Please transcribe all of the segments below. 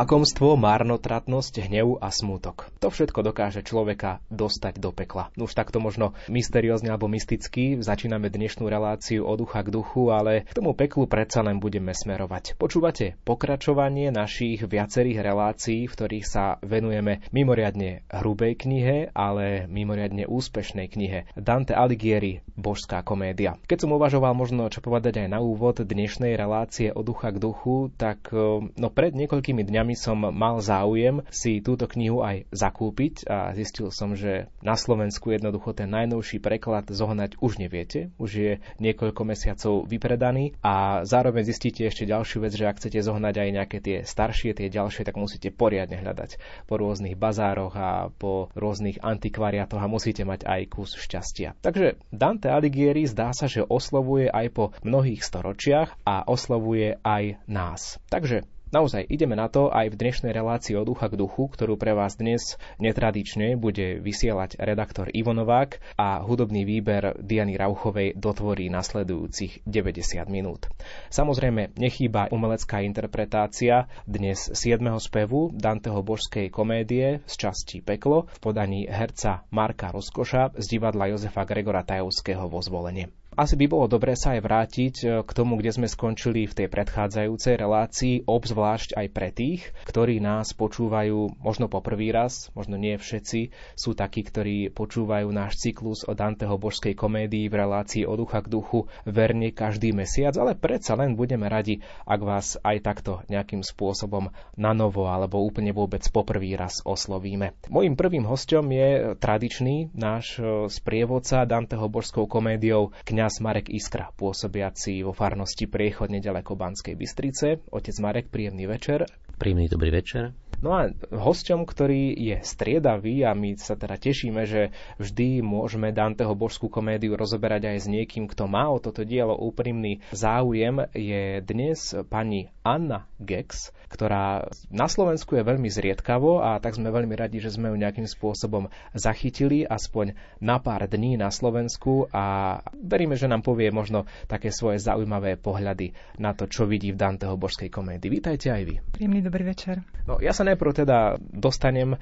Lakomstvo, marnotratnosť, hnev a smútok. To všetko dokáže človeka dostať do pekla. No už takto možno mysteriózne alebo mysticky začíname dnešnú reláciu od ducha k duchu, ale k tomu peklu predsa len budeme smerovať. Počúvate pokračovanie našich viacerých relácií, v ktorých sa venujeme mimoriadne hrubej knihe, ale mimoriadne úspešnej knihe Dante Alighieri, Božská komédia. Keď som uvažoval možno čo povedať aj na úvod dnešnej relácie od ducha k duchu, tak no pred niekoľkými dňami som mal záujem si túto knihu aj zakúpiť a zistil som, že na Slovensku jednoducho ten najnovší preklad zohnať už neviete, už je niekoľko mesiacov vypredaný a zároveň zistíte ešte ďalšiu vec, že ak chcete zohnať aj nejaké tie staršie, tie ďalšie, tak musíte poriadne hľadať po rôznych bazároch a po rôznych antikvariatoch a musíte mať aj kus šťastia. Takže Dante Alighieri zdá sa, že oslovuje aj po mnohých storočiach a oslovuje aj nás. Takže Naozaj ideme na to aj v dnešnej relácii od ducha k duchu, ktorú pre vás dnes netradične bude vysielať redaktor Ivo Novák a hudobný výber Diany Rauchovej dotvorí nasledujúcich 90 minút. Samozrejme, nechýba umelecká interpretácia dnes 7. spevu Danteho božskej komédie z časti Peklo v podaní herca Marka Rozkoša z divadla Jozefa Gregora Tajovského vo zvolenie. Asi by bolo dobré sa aj vrátiť e, k tomu, kde sme skončili v tej predchádzajúcej relácii, obzvlášť aj pre tých, ktorí nás počúvajú možno po prvý raz, možno nie všetci, sú takí, ktorí počúvajú náš cyklus o Danteho božskej komédii v relácii od ducha k duchu verne každý mesiac, ale predsa len budeme radi, ak vás aj takto nejakým spôsobom na novo alebo úplne vôbec po prvý raz oslovíme. Mojím prvým hostom je tradičný náš e, sprievodca Danteho božskou komédiou kňaz kňaz Marek Iskra, pôsobiaci vo farnosti Priechod nedaleko Banskej Bystrice. Otec Marek, príjemný večer. Príjemný dobrý večer. No a hosťom, ktorý je striedavý a my sa teda tešíme, že vždy môžeme Danteho božskú komédiu rozoberať aj s niekým, kto má o toto dielo úprimný záujem, je dnes pani Anna Gex, ktorá na Slovensku je veľmi zriedkavo a tak sme veľmi radi, že sme ju nejakým spôsobom zachytili aspoň na pár dní na Slovensku a veríme, že nám povie možno také svoje zaujímavé pohľady na to, čo vidí v Danteho božskej komédii. Vítajte aj vy. Príjemný dobrý večer. No, ja sa najprv teda dostanem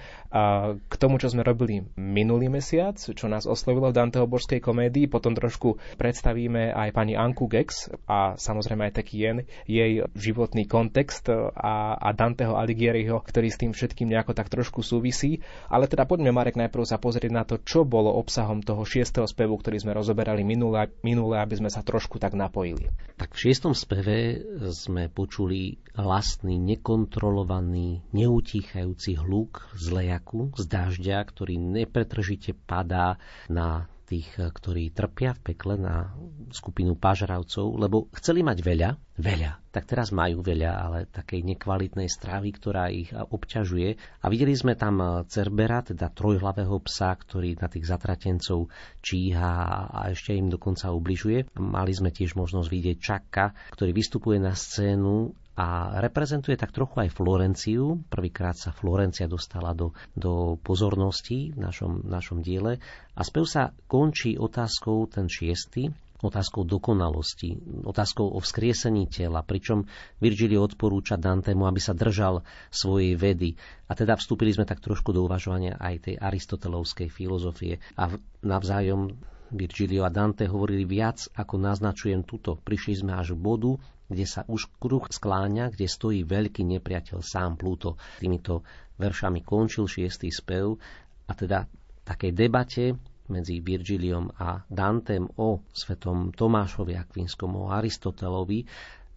k tomu, čo sme robili minulý mesiac, čo nás oslovilo v Danteho božskej komédii, potom trošku predstavíme aj pani Anku Gex a samozrejme aj taký jen jej životný kontext a, a Danteho Alighieriho, ktorý s tým všetkým nejako tak trošku súvisí. Ale teda poďme, Marek, najprv sa pozrieť na to, čo bolo obsahom toho šiestého spevu, ktorý sme rozoberali minule, minule aby sme sa trošku tak napojili. Tak v šiestom speve sme počuli hlasný, nekontrolovaný, neú neutíchajúci hluk z lejaku, z dažďa, ktorý nepretržite padá na tých, ktorí trpia v pekle na skupinu pažravcov, lebo chceli mať veľa, veľa, tak teraz majú veľa, ale takej nekvalitnej stravy, ktorá ich obťažuje. A videli sme tam Cerbera, teda trojhlavého psa, ktorý na tých zatratencov číha a ešte im dokonca ubližuje. Mali sme tiež možnosť vidieť Čaka, ktorý vystupuje na scénu a reprezentuje tak trochu aj Florenciu. Prvýkrát sa Florencia dostala do, do pozornosti v našom, našom diele a spev sa končí otázkou ten šiestý, otázkou dokonalosti, otázkou o vzkriesení tela, pričom Virgilio odporúča Dantemu, aby sa držal svojej vedy. A teda vstúpili sme tak trošku do uvažovania aj tej aristotelovskej filozofie a navzájom Virgilio a Dante hovorili viac, ako naznačujem tuto. Prišli sme až k bodu, kde sa už kruh skláňa, kde stojí veľký nepriateľ sám Pluto. Týmito veršami končil šiestý spev a teda takej debate medzi Virgiliom a Dantem o svetom Tomášovi Akvinskom, o Aristotelovi,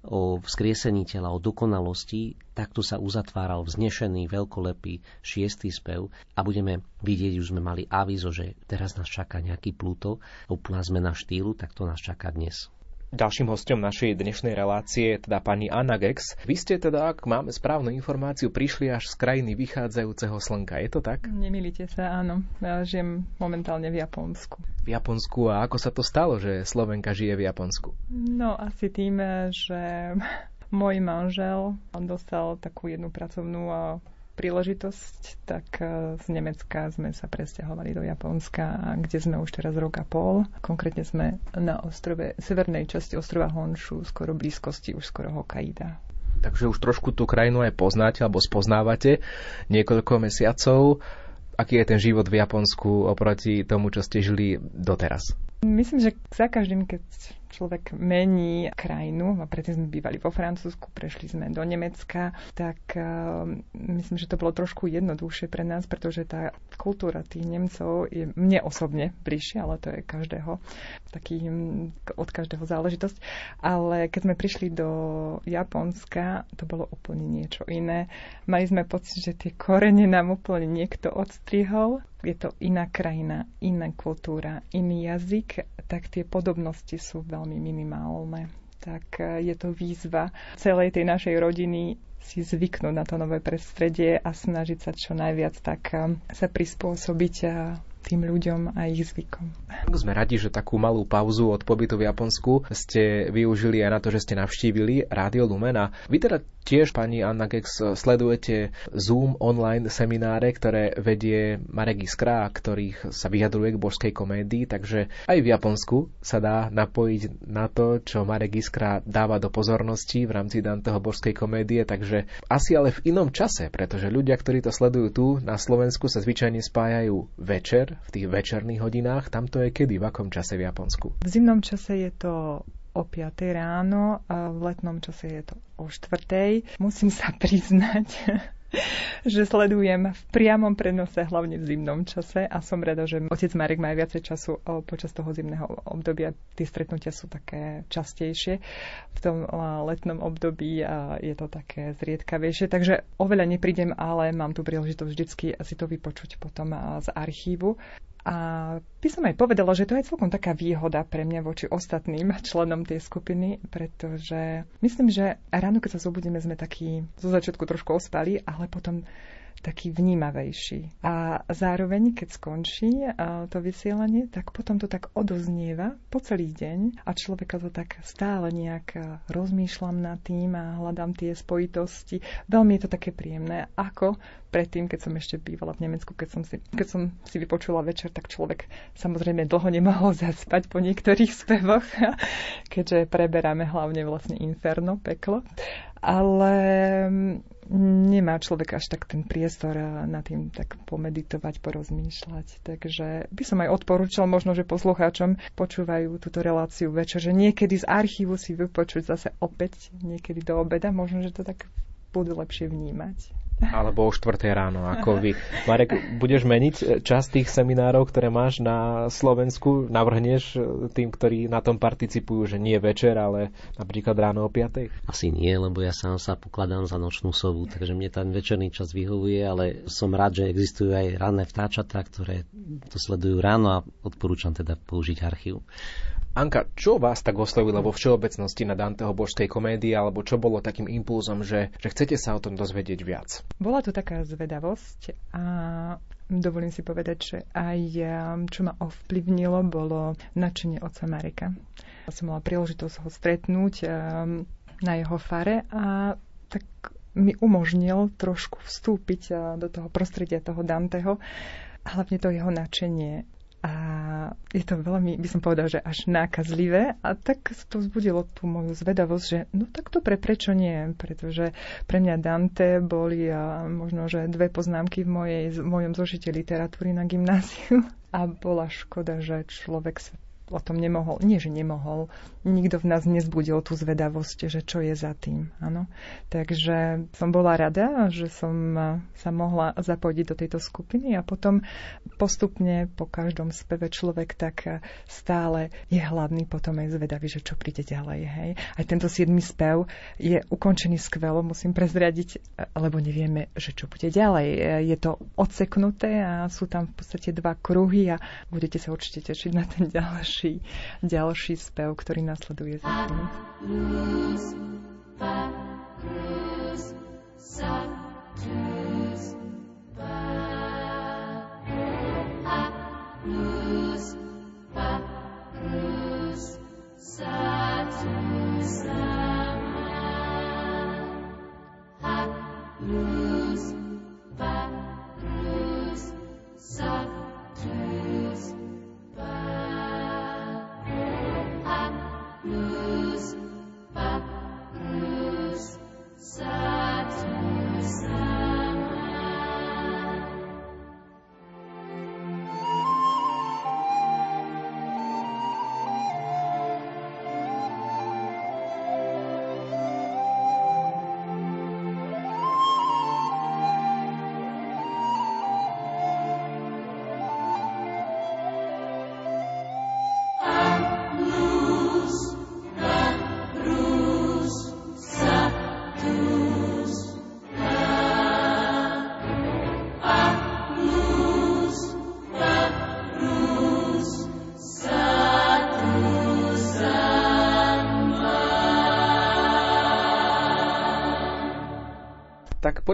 o vzkriesení tela, o dokonalosti, takto sa uzatváral vznešený, veľkolepý šiestý spev a budeme vidieť, už sme mali avizo, že teraz nás čaká nejaký plúto, úplná zmena štýlu, tak to nás čaká dnes. Ďalším hostom našej dnešnej relácie je teda pani Anna Gex. Vy ste teda, ak máme správnu informáciu, prišli až z krajiny vychádzajúceho slnka. Je to tak? Nemilíte sa, áno. Ja žijem momentálne v Japonsku. V Japonsku a ako sa to stalo, že Slovenka žije v Japonsku? No asi tým, že môj manžel dostal takú jednu pracovnú príležitosť, tak e, z Nemecka sme sa presťahovali do Japonska, kde sme už teraz rok a pol. Konkrétne sme na ostrove, severnej časti ostrova Honshu, skoro blízkosti už skoro Hokkaida. Takže už trošku tú krajinu aj poznáte alebo spoznávate niekoľko mesiacov. Aký je ten život v Japonsku oproti tomu, čo ste žili doteraz? Myslím, že za každým, keď človek mení krajinu, a predtým sme bývali vo Francúzsku, prešli sme do Nemecka, tak uh, myslím, že to bolo trošku jednoduchšie pre nás, pretože tá kultúra tých Nemcov je mne osobne bližšia, ale to je každého, taký od každého záležitosť. Ale keď sme prišli do Japonska, to bolo úplne niečo iné. Mali sme pocit, že tie korene nám úplne niekto odstrihol je to iná krajina, iná kultúra, iný jazyk, tak tie podobnosti sú veľmi minimálne. Tak e, je to výzva celej tej našej rodiny si zvyknúť na to nové prostredie a snažiť sa čo najviac tak e, sa prispôsobiť tým ľuďom a ich zvykom. Sme radi, že takú malú pauzu od pobytu v Japonsku ste využili aj na to, že ste navštívili Rádio Lumen. A vy teda tiež, pani Anna Gex, sledujete Zoom online semináre, ktoré vedie Marek Iskra, ktorých sa vyjadruje k božskej komédii, takže aj v Japonsku sa dá napojiť na to, čo Marek Iskra dáva do pozornosti v rámci Danteho božskej komédie, takže asi ale v inom čase, pretože ľudia, ktorí to sledujú tu na Slovensku, sa zvyčajne spájajú večer v tých večerných hodinách. Tam to je kedy, v akom čase v Japonsku? V zimnom čase je to o 5 ráno a v letnom čase je to o 4. Musím sa priznať, že sledujem v priamom prenose, hlavne v zimnom čase a som rada, že otec Marek má aj viacej času počas toho zimného obdobia. Tie stretnutia sú také častejšie. V tom letnom období je to také zriedkavejšie, takže oveľa neprídem, ale mám tu príležitosť vždycky si to vypočuť potom z archívu. A by som aj povedala, že to je celkom taká výhoda pre mňa voči ostatným členom tej skupiny, pretože myslím, že ráno, keď sa zobudíme, sme takí zo začiatku trošku ospali, ale potom taký vnímavejší. A zároveň, keď skončí to vysielanie, tak potom to tak odoznieva po celý deň a človeka to tak stále nejak rozmýšľam nad tým a hľadám tie spojitosti. Veľmi je to také príjemné, ako predtým, keď som ešte bývala v Nemecku, keď som si, keď som si vypočula večer, tak človek samozrejme dlho nemohol zaspať po niektorých spevoch, keďže preberáme hlavne vlastne inferno, peklo. Ale nemá človek až tak ten priestor na tým tak pomeditovať, porozmýšľať. Takže by som aj odporúčal možno, že poslucháčom počúvajú túto reláciu večer, že niekedy z archívu si vypočuť zase opäť, niekedy do obeda, možno, že to tak budú lepšie vnímať. Alebo o 4 ráno, ako vy. Marek, budeš meniť e, čas tých seminárov, ktoré máš na Slovensku? Navrhneš e, tým, ktorí na tom participujú, že nie večer, ale napríklad ráno o 5? Asi nie, lebo ja sám sa pokladám za nočnú sovu, takže mne ten večerný čas vyhovuje, ale som rád, že existujú aj ranné vtáčatá, ktoré to sledujú ráno a odporúčam teda použiť archív. Anka, čo vás tak oslovilo vo všeobecnosti na Danteho božskej komédie, alebo čo bolo takým impulzom, že, že chcete sa o tom dozvedieť viac? Bola to taká zvedavosť a dovolím si povedať, že aj čo ma ovplyvnilo, bolo načenie oca Mareka. Som mala príležitosť ho stretnúť um, na jeho fare a tak mi umožnil trošku vstúpiť uh, do toho prostredia toho Danteho hlavne to jeho načenie a je to veľmi, by som povedal, že až nákazlivé. A tak to vzbudilo tú moju zvedavosť, že no tak to pre prečo nie, pretože pre mňa Dante boli a možno, že dve poznámky v, mojej, v mojom zošite literatúry na gymnáziu. A bola škoda, že človek sa o tom nemohol, nie že nemohol, nikto v nás nezbudil tú zvedavosť, že čo je za tým. Áno. Takže som bola rada, že som sa mohla zapojiť do tejto skupiny a potom postupne po každom speve človek tak stále je hladný, potom aj zvedavý, že čo príde ďalej. Hej. Aj tento siedmy spev je ukončený skvelo, musím prezradiť, lebo nevieme, že čo bude ďalej. Je to odseknuté a sú tam v podstate dva kruhy a budete sa určite tešiť na ten ďalší, ďalší spev, ktorý následuje zatím. Luz, pa, luz, sa, luz, sama,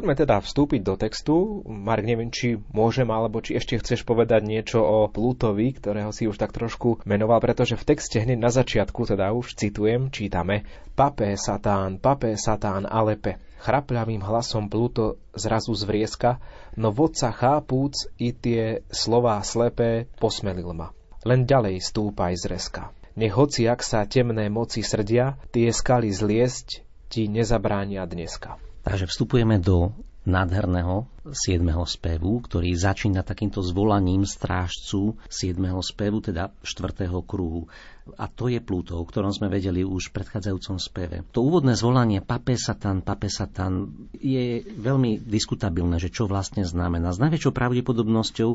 Poďme teda vstúpiť do textu. Mark, neviem, či môžem, alebo či ešte chceš povedať niečo o Plutovi, ktorého si už tak trošku menoval, pretože v texte hneď na začiatku, teda už citujem, čítame Pape Satán, Pape Satán, Alepe. Chrapľavým hlasom Pluto zrazu zvrieska, no vodca chápúc i tie slová slepé posmelil ma. Len ďalej stúpaj z reska. Nech hoci ak sa temné moci srdia, tie skaly zliesť ti nezabránia dneska. Takže vstupujeme do nádherného 7. spevu, ktorý začína takýmto zvolaním strážcu 7. spevu, teda 4. kruhu. A to je Plúto, o ktorom sme vedeli už v predchádzajúcom speve. To úvodné zvolanie pape satan, pape satan je veľmi diskutabilné, že čo vlastne znamená. S najväčšou pravdepodobnosťou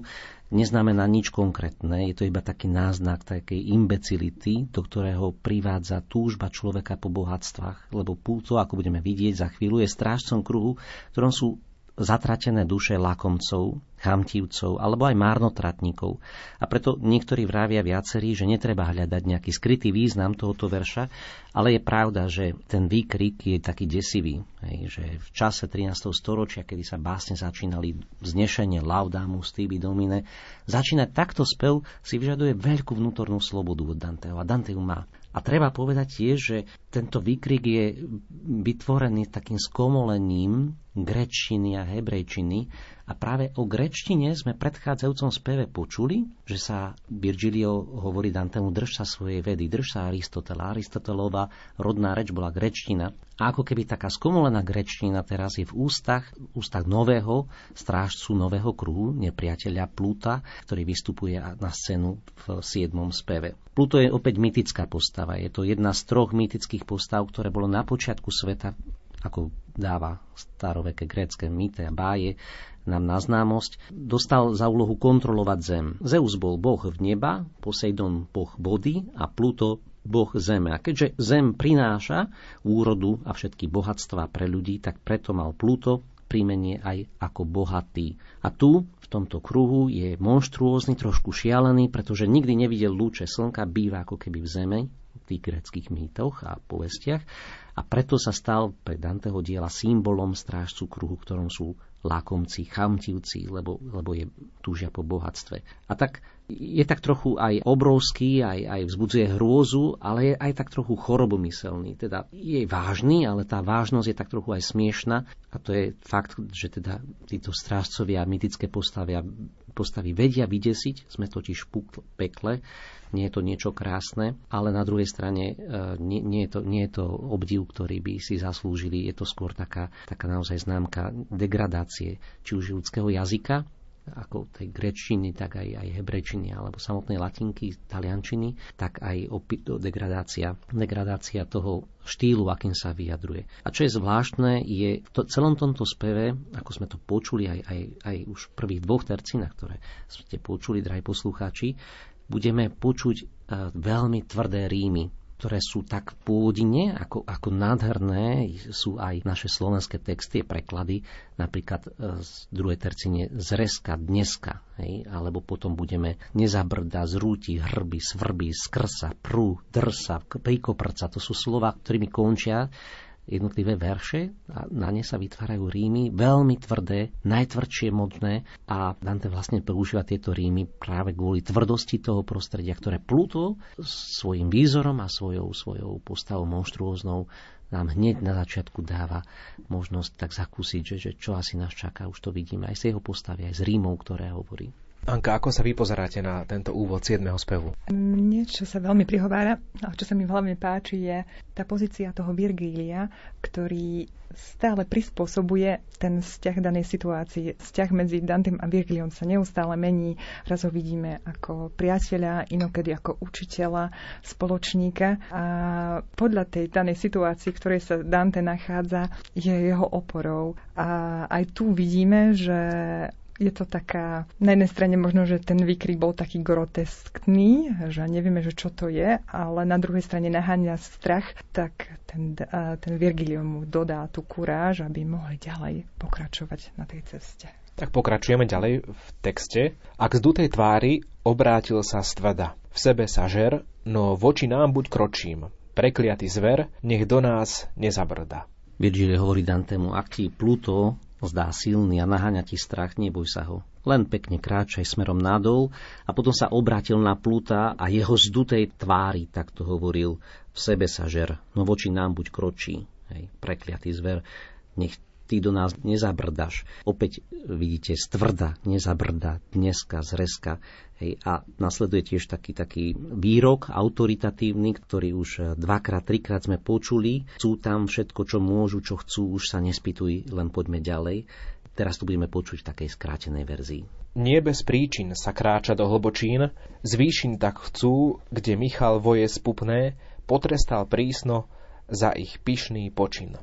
neznamená nič konkrétne, je to iba taký náznak takej imbecility, do ktorého privádza túžba človeka po bohatstvách, lebo Plúto, ako budeme vidieť za chvíľu, je strážcom kruhu, ktorom sú zatratené duše lakomcov, chamtivcov alebo aj márnotratníkov. A preto niektorí vravia viacerí, že netreba hľadať nejaký skrytý význam tohoto verša, ale je pravda, že ten výkrik je taký desivý. Hej, že v čase 13. storočia, kedy sa básne začínali vznešenie laudamu, stýby domine, začínať takto spev si vyžaduje veľkú vnútornú slobodu od Danteho. A Dante ju má. A treba povedať tiež, že tento výkrik je vytvorený takým skomolením grečtiny a hebrejčiny. A práve o grečtine sme predchádzajúcom speve počuli, že sa Virgilio hovorí Dantemu, drž sa svojej vedy, drž sa Aristotela. Aristotelová rodná reč bola grečtina. A ako keby taká skomolená grečtina teraz je v ústach, ústach nového strážcu nového kruhu, nepriateľa Pluta, ktorý vystupuje na scénu v 7. speve. Pluto je opäť mytická postava. Je to jedna z troch mytických postav, ktoré bolo na počiatku sveta ako dáva staroveké grécké mýty a báje, nám na známosť, dostal za úlohu kontrolovať zem. Zeus bol boh v neba, Poseidon boh vody a Pluto boh zeme. A keďže zem prináša úrodu a všetky bohatstva pre ľudí, tak preto mal Pluto príjmenie aj ako bohatý. A tu, v tomto kruhu, je monštruózny, trošku šialený, pretože nikdy nevidel lúče slnka, býva ako keby v zeme, v tých greckých mýtoch a povestiach a preto sa stal pre Danteho diela symbolom strážcu kruhu, ktorom sú lakomci, chamtivci, lebo, lebo je túžia po bohatstve. A tak je tak trochu aj obrovský, aj, aj vzbudzuje hrôzu, ale je aj tak trochu chorobomyselný. Teda je vážny, ale tá vážnosť je tak trochu aj smiešna. A to je fakt, že teda títo strážcovia, mytické postavia, postavy vedia vydesiť. Sme totiž v pekle nie je to niečo krásne, ale na druhej strane e, nie, nie, je, to, nie je to obdiv, ktorý by si zaslúžili. Je to skôr taká, taká naozaj známka degradácie či už ľudského jazyka, ako tej grečiny, tak aj, aj hebrečiny, alebo samotnej latinky, taliančiny, tak aj opy, degradácia, degradácia toho štýlu, akým sa vyjadruje. A čo je zvláštne, je v to, celom tomto speve, ako sme to počuli aj, aj, aj už v prvých dvoch tercinách, ktoré ste počuli, drahí poslucháči, budeme počuť uh, veľmi tvrdé rímy, ktoré sú tak pôvodine, ako, ako nádherné, sú aj naše slovenské texty, preklady, napríklad e, z druhej tercine zreska, dneska, hej, alebo potom budeme nezabrda, zrúti, hrby, svrby, skrsa, prú, drsa, prikoprca, to sú slova, ktorými končia jednotlivé verše a na ne sa vytvárajú rímy, veľmi tvrdé, najtvrdšie modné a Dante vlastne používa tieto rímy práve kvôli tvrdosti toho prostredia, ktoré Pluto svojim výzorom a svojou, svojou postavou monštruóznou nám hneď na začiatku dáva možnosť tak zakúsiť, že, že čo asi nás čaká, už to vidíme aj z jeho postavy, aj z rímov, ktoré hovorí. Anka, ako sa vy pozeráte na tento úvod 7. spevu? Mne, čo sa veľmi prihovára, a čo sa mi hlavne páči, je tá pozícia toho Virgília, ktorý stále prispôsobuje ten vzťah danej situácii. Vzťah medzi Dantem a Virgíliom sa neustále mení. Raz ho vidíme ako priateľa, inokedy ako učiteľa, spoločníka. A podľa tej danej situácii, v ktorej sa Dante nachádza, je jeho oporou. A aj tu vidíme, že je to taká, na jednej strane možno, že ten výkrik bol taký groteskný, že nevieme, že čo to je, ale na druhej strane naháňa strach, tak ten, ten Virgilium mu dodá tú kuráž, aby mohli ďalej pokračovať na tej ceste. Tak pokračujeme ďalej v texte. Ak z dutej tvári obrátil sa stvada. V sebe sa žer, no voči nám buď kročím. Prekliatý zver, nech do nás nezabrda. Virgil hovorí Dantemu, ak ti Pluto zdá silný a naháňa ti strach, neboj sa ho. Len pekne kráčaj smerom nadol a potom sa obrátil na Pluta a jeho zdutej tvári, tak to hovoril, v sebe sa žer, no voči nám buď kročí. Hej, prekliatý zver, nech ty do nás nezabrdaš. Opäť vidíte, stvrda, nezabrda, dneska, zreska. Hej, a nasleduje tiež taký, taký výrok autoritatívny, ktorý už dvakrát, trikrát sme počuli. Chcú tam všetko, čo môžu, čo chcú, už sa nespýtuj, len poďme ďalej. Teraz tu budeme počuť v takej skrátenej verzii. Nie bez príčin sa kráča do hlbočín, z výšin tak chcú, kde Michal voje spupné, potrestal prísno za ich pyšný počin.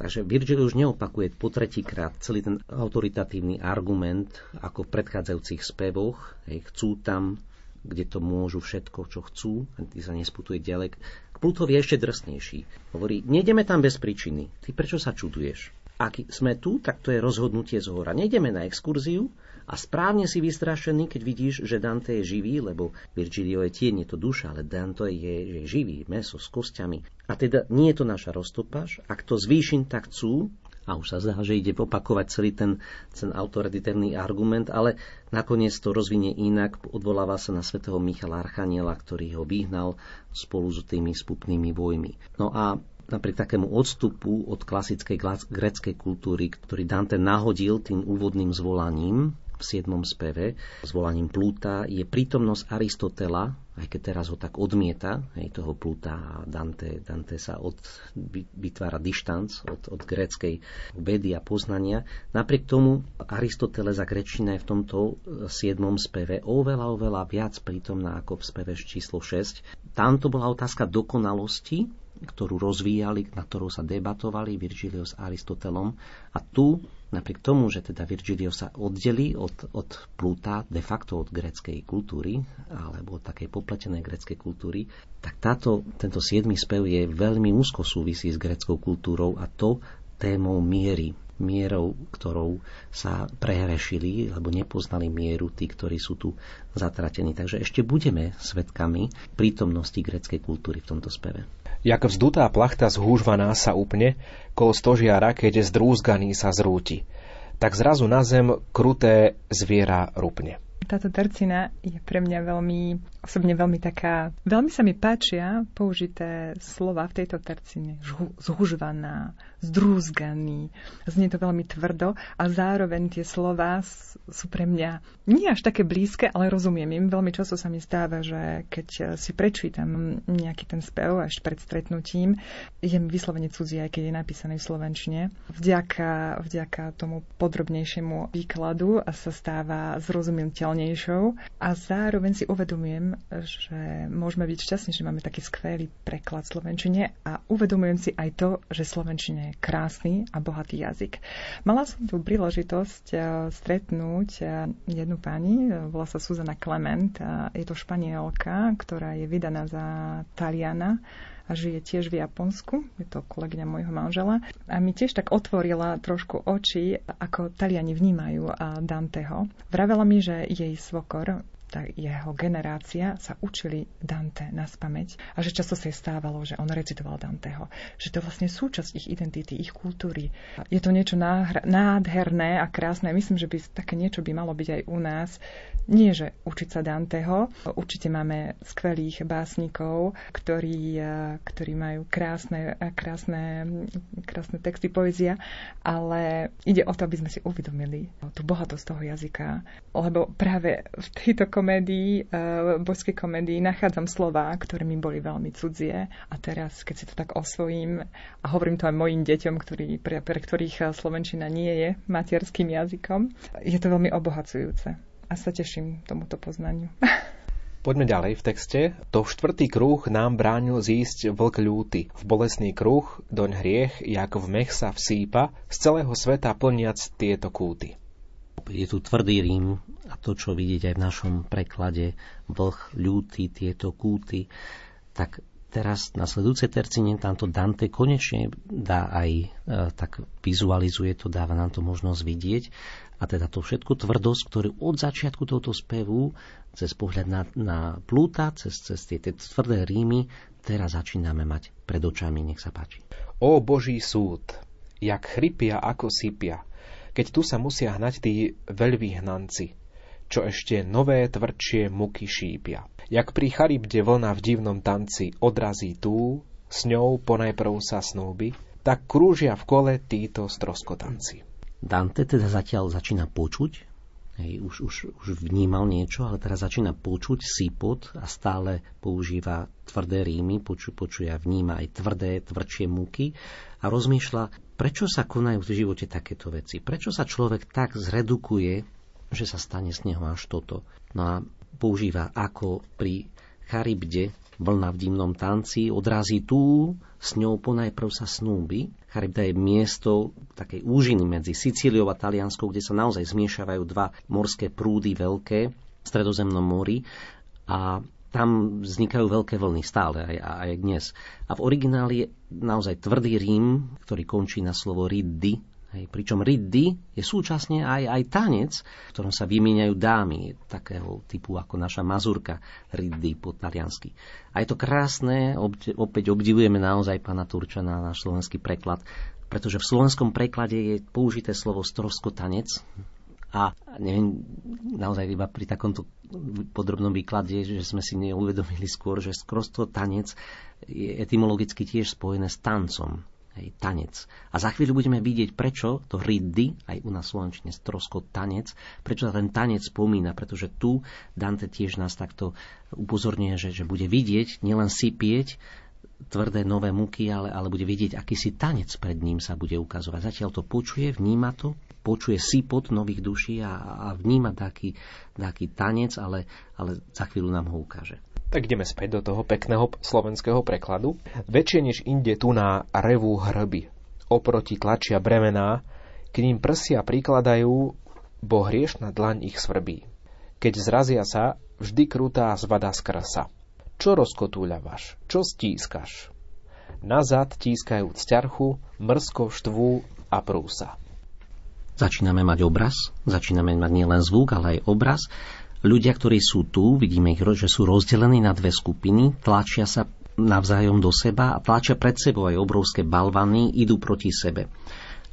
Takže Virgil už neopakuje po tretíkrát celý ten autoritatívny argument ako v predchádzajúcich spevoch. Hej, chcú tam, kde to môžu všetko, čo chcú, ty sa nesputuje ďalej. K Plutovi je ešte drsnejší. Hovorí, nejdeme tam bez príčiny. Ty prečo sa čuduješ? Ak sme tu, tak to je rozhodnutie z hora. Nejdeme na exkurziu, a správne si vystrašený, keď vidíš, že Dante je živý, lebo Virgilio je tieň, je to duša, ale Dante je, je živý, meso s kostiami. A teda nie je to naša roztopaž. Ak to zvýšim, tak chcú, a už sa zdá, že ide opakovať celý ten, ten autoritárny argument, ale nakoniec to rozvinie inak, odvoláva sa na svätého Michala Archaniela, ktorý ho vyhnal spolu s tými spupnými vojmi. No a napriek takému odstupu od klasickej greckej kultúry, ktorý Dante nahodil tým úvodným zvolaním, v 7. speve s volaním Plúta je prítomnosť Aristotela, aj keď teraz ho tak odmieta, aj toho Plúta a Dante, Dante sa od, vytvára dištanc od, od gréckej vedy a poznania. Napriek tomu Aristoteles a grečina je v tomto 7. speve oveľa, oveľa viac prítomná ako v speve číslo 6. Tam bola otázka dokonalosti, ktorú rozvíjali, na ktorú sa debatovali Virgilio s Aristotelom. A tu, napriek tomu, že teda Virgilio sa oddelí od, od Plúta, de facto od greckej kultúry, alebo od takej popletenej greckej kultúry, tak táto, tento siedmy spev je veľmi úzko súvisí s greckou kultúrou a to témou miery, mierou, ktorou sa prehrešili, alebo nepoznali mieru tí, ktorí sú tu zatratení. Takže ešte budeme svetkami prítomnosti greckej kultúry v tomto speve. Jak vzdutá plachta zhúžvaná sa upne, kolo stožiara, keď zdrúzganý sa zrúti. Tak zrazu na zem kruté zviera rupne. Táto tercina je pre mňa veľmi, osobne veľmi taká, veľmi sa mi páčia použité slova v tejto tercine. Zhužvaná, zdrúzganý, znie to veľmi tvrdo a zároveň tie slova sú pre mňa nie až také blízke, ale rozumiem im. Veľmi často sa mi stáva, že keď si prečítam nejaký ten spev až pred stretnutím, je mi vyslovene cudzí, aj keď je napísaný v slovenčine. Vďaka, vďaka tomu podrobnejšiemu výkladu a sa stáva zrozumiteľnejšou a zároveň si uvedomujem, že môžeme byť šťastní, že máme taký skvelý preklad slovenčine a uvedomujem si aj to, že slovenčine krásny a bohatý jazyk. Mala som tu príležitosť eh, stretnúť eh, jednu pani, eh, volá sa Suzana Clement, je to španielka, ktorá je vydaná za Taliana a žije tiež v Japonsku, je to kolegyňa môjho manžela. A mi tiež tak otvorila trošku oči, ako Taliani vnímajú Danteho. Vravela mi, že jej svokor tá jeho generácia sa učili Dante na spameť a že často sa jej stávalo, že on recitoval Danteho. Že to je vlastne súčasť ich identity, ich kultúry. Je to niečo nádherné a krásne. Myslím, že by také niečo by malo byť aj u nás. Nie, že učiť sa Danteho. Určite máme skvelých básnikov, ktorí, ktorí majú krásne, krásne, krásne texty, poézia, ale ide o to, aby sme si uvedomili tú bohatosť toho jazyka. Lebo práve v tejto komédii, božskej komédii nachádzam slova, ktoré mi boli veľmi cudzie a teraz, keď si to tak osvojím a hovorím to aj mojim deťom, ktorí, pre, pre ktorých eh, Slovenčina nie je materským jazykom, je to veľmi obohacujúce a sa teším tomuto poznaniu. Poďme ďalej v texte. To štvrtý kruh nám bránil zísť vlk ľúty. V bolesný kruh, doň hriech, jak v mech sa vsýpa, z celého sveta plniac tieto kúty. Je tu tvrdý Rím a to, čo vidieť aj v našom preklade vlh, ľúty, tieto kúty, tak teraz na sledujúcej tercine tamto Dante konečne dá aj, e, tak vizualizuje to, dáva nám to možnosť vidieť a teda to všetku tvrdosť, ktorú od začiatku tohto spevu, cez pohľad na, na plúta, cez, cez tie, tie tvrdé rímy, teraz začíname mať pred očami. Nech sa páči. O Boží súd, jak chrypia ako sypia, keď tu sa musia hnať tí veľvyhnanci, čo ešte nové tvrdšie muky šípia. Jak pri charybde vlna v divnom tanci odrazí tú, s ňou ponajprv sa snúbi, tak krúžia v kole títo stroskotanci. Dante teda zatiaľ začína počuť, hej, už, už, už vnímal niečo, ale teraz začína počuť sípot a stále používa tvrdé rímy, poču, počuje a vníma aj tvrdé, tvrdšie múky a rozmýšľa, prečo sa konajú v živote takéto veci, prečo sa človek tak zredukuje že sa stane z neho až toto. No a používa ako pri Charybde vlna v dimnom tanci, odrazí tú, s ňou ponajprv sa snúbi. Charybda je miesto takej úžiny medzi Sicíliou a Talianskou, kde sa naozaj zmiešavajú dva morské prúdy veľké v stredozemnom mori a tam vznikajú veľké vlny stále aj, aj dnes. A v origináli je naozaj tvrdý rím, ktorý končí na slovo riddy, Hej, pričom riddy je súčasne aj, aj tanec, v ktorom sa vymieňajú dámy, takého typu ako naša mazurka riddy po taliansky. A je to krásne, opäť obdivujeme naozaj pána Turčana, náš slovenský preklad, pretože v slovenskom preklade je použité slovo stroskotanec a neviem, naozaj iba pri takomto podrobnom výklade, že sme si neuvedomili skôr, že tanec je etymologicky tiež spojené s tancom hej, tanec. A za chvíľu budeme vidieť, prečo to riddy, aj u nás slovenčine strosko tanec, prečo sa ten tanec spomína, pretože tu Dante tiež nás takto upozorňuje, že, že bude vidieť, nielen sypieť, tvrdé nové muky, ale, ale bude vidieť, aký si tanec pred ním sa bude ukazovať. Zatiaľ to počuje, vníma to, počuje sípot nových duší a, a vníma taký, taký tanec, ale, ale za chvíľu nám ho ukáže. Tak ideme späť do toho pekného slovenského prekladu. Väčšie než inde tu na revu hrby. Oproti tlačia bremená, k ním prsia prikladajú, bo hriešna dlaň ich svrbí. Keď zrazia sa, vždy krutá zvada z krsa. Čo rozkotúľavaš? Čo stískaš? Nazad tískajú ťarchu, mrsko štvú a prúsa. Začíname mať obraz, začíname mať nielen zvuk, ale aj obraz Ľudia, ktorí sú tu, vidíme ich, že sú rozdelení na dve skupiny, tlačia sa navzájom do seba a tlačia pred sebou aj obrovské balvany, idú proti sebe.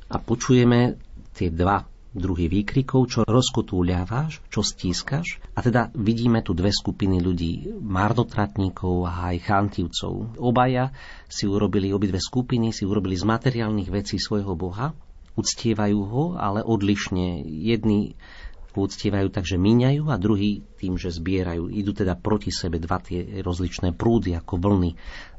A počujeme tie dva druhý výkrikov, čo rozkotúľaváš, čo stískaš. A teda vidíme tu dve skupiny ľudí, mardotratníkov a aj chantivcov. Obaja si urobili, obidve skupiny si urobili z materiálnych vecí svojho Boha, uctievajú ho, ale odlišne. Jedni uctievajú tak, že míňajú a druhý tým, že zbierajú. Idú teda proti sebe dva tie rozličné prúdy ako vlny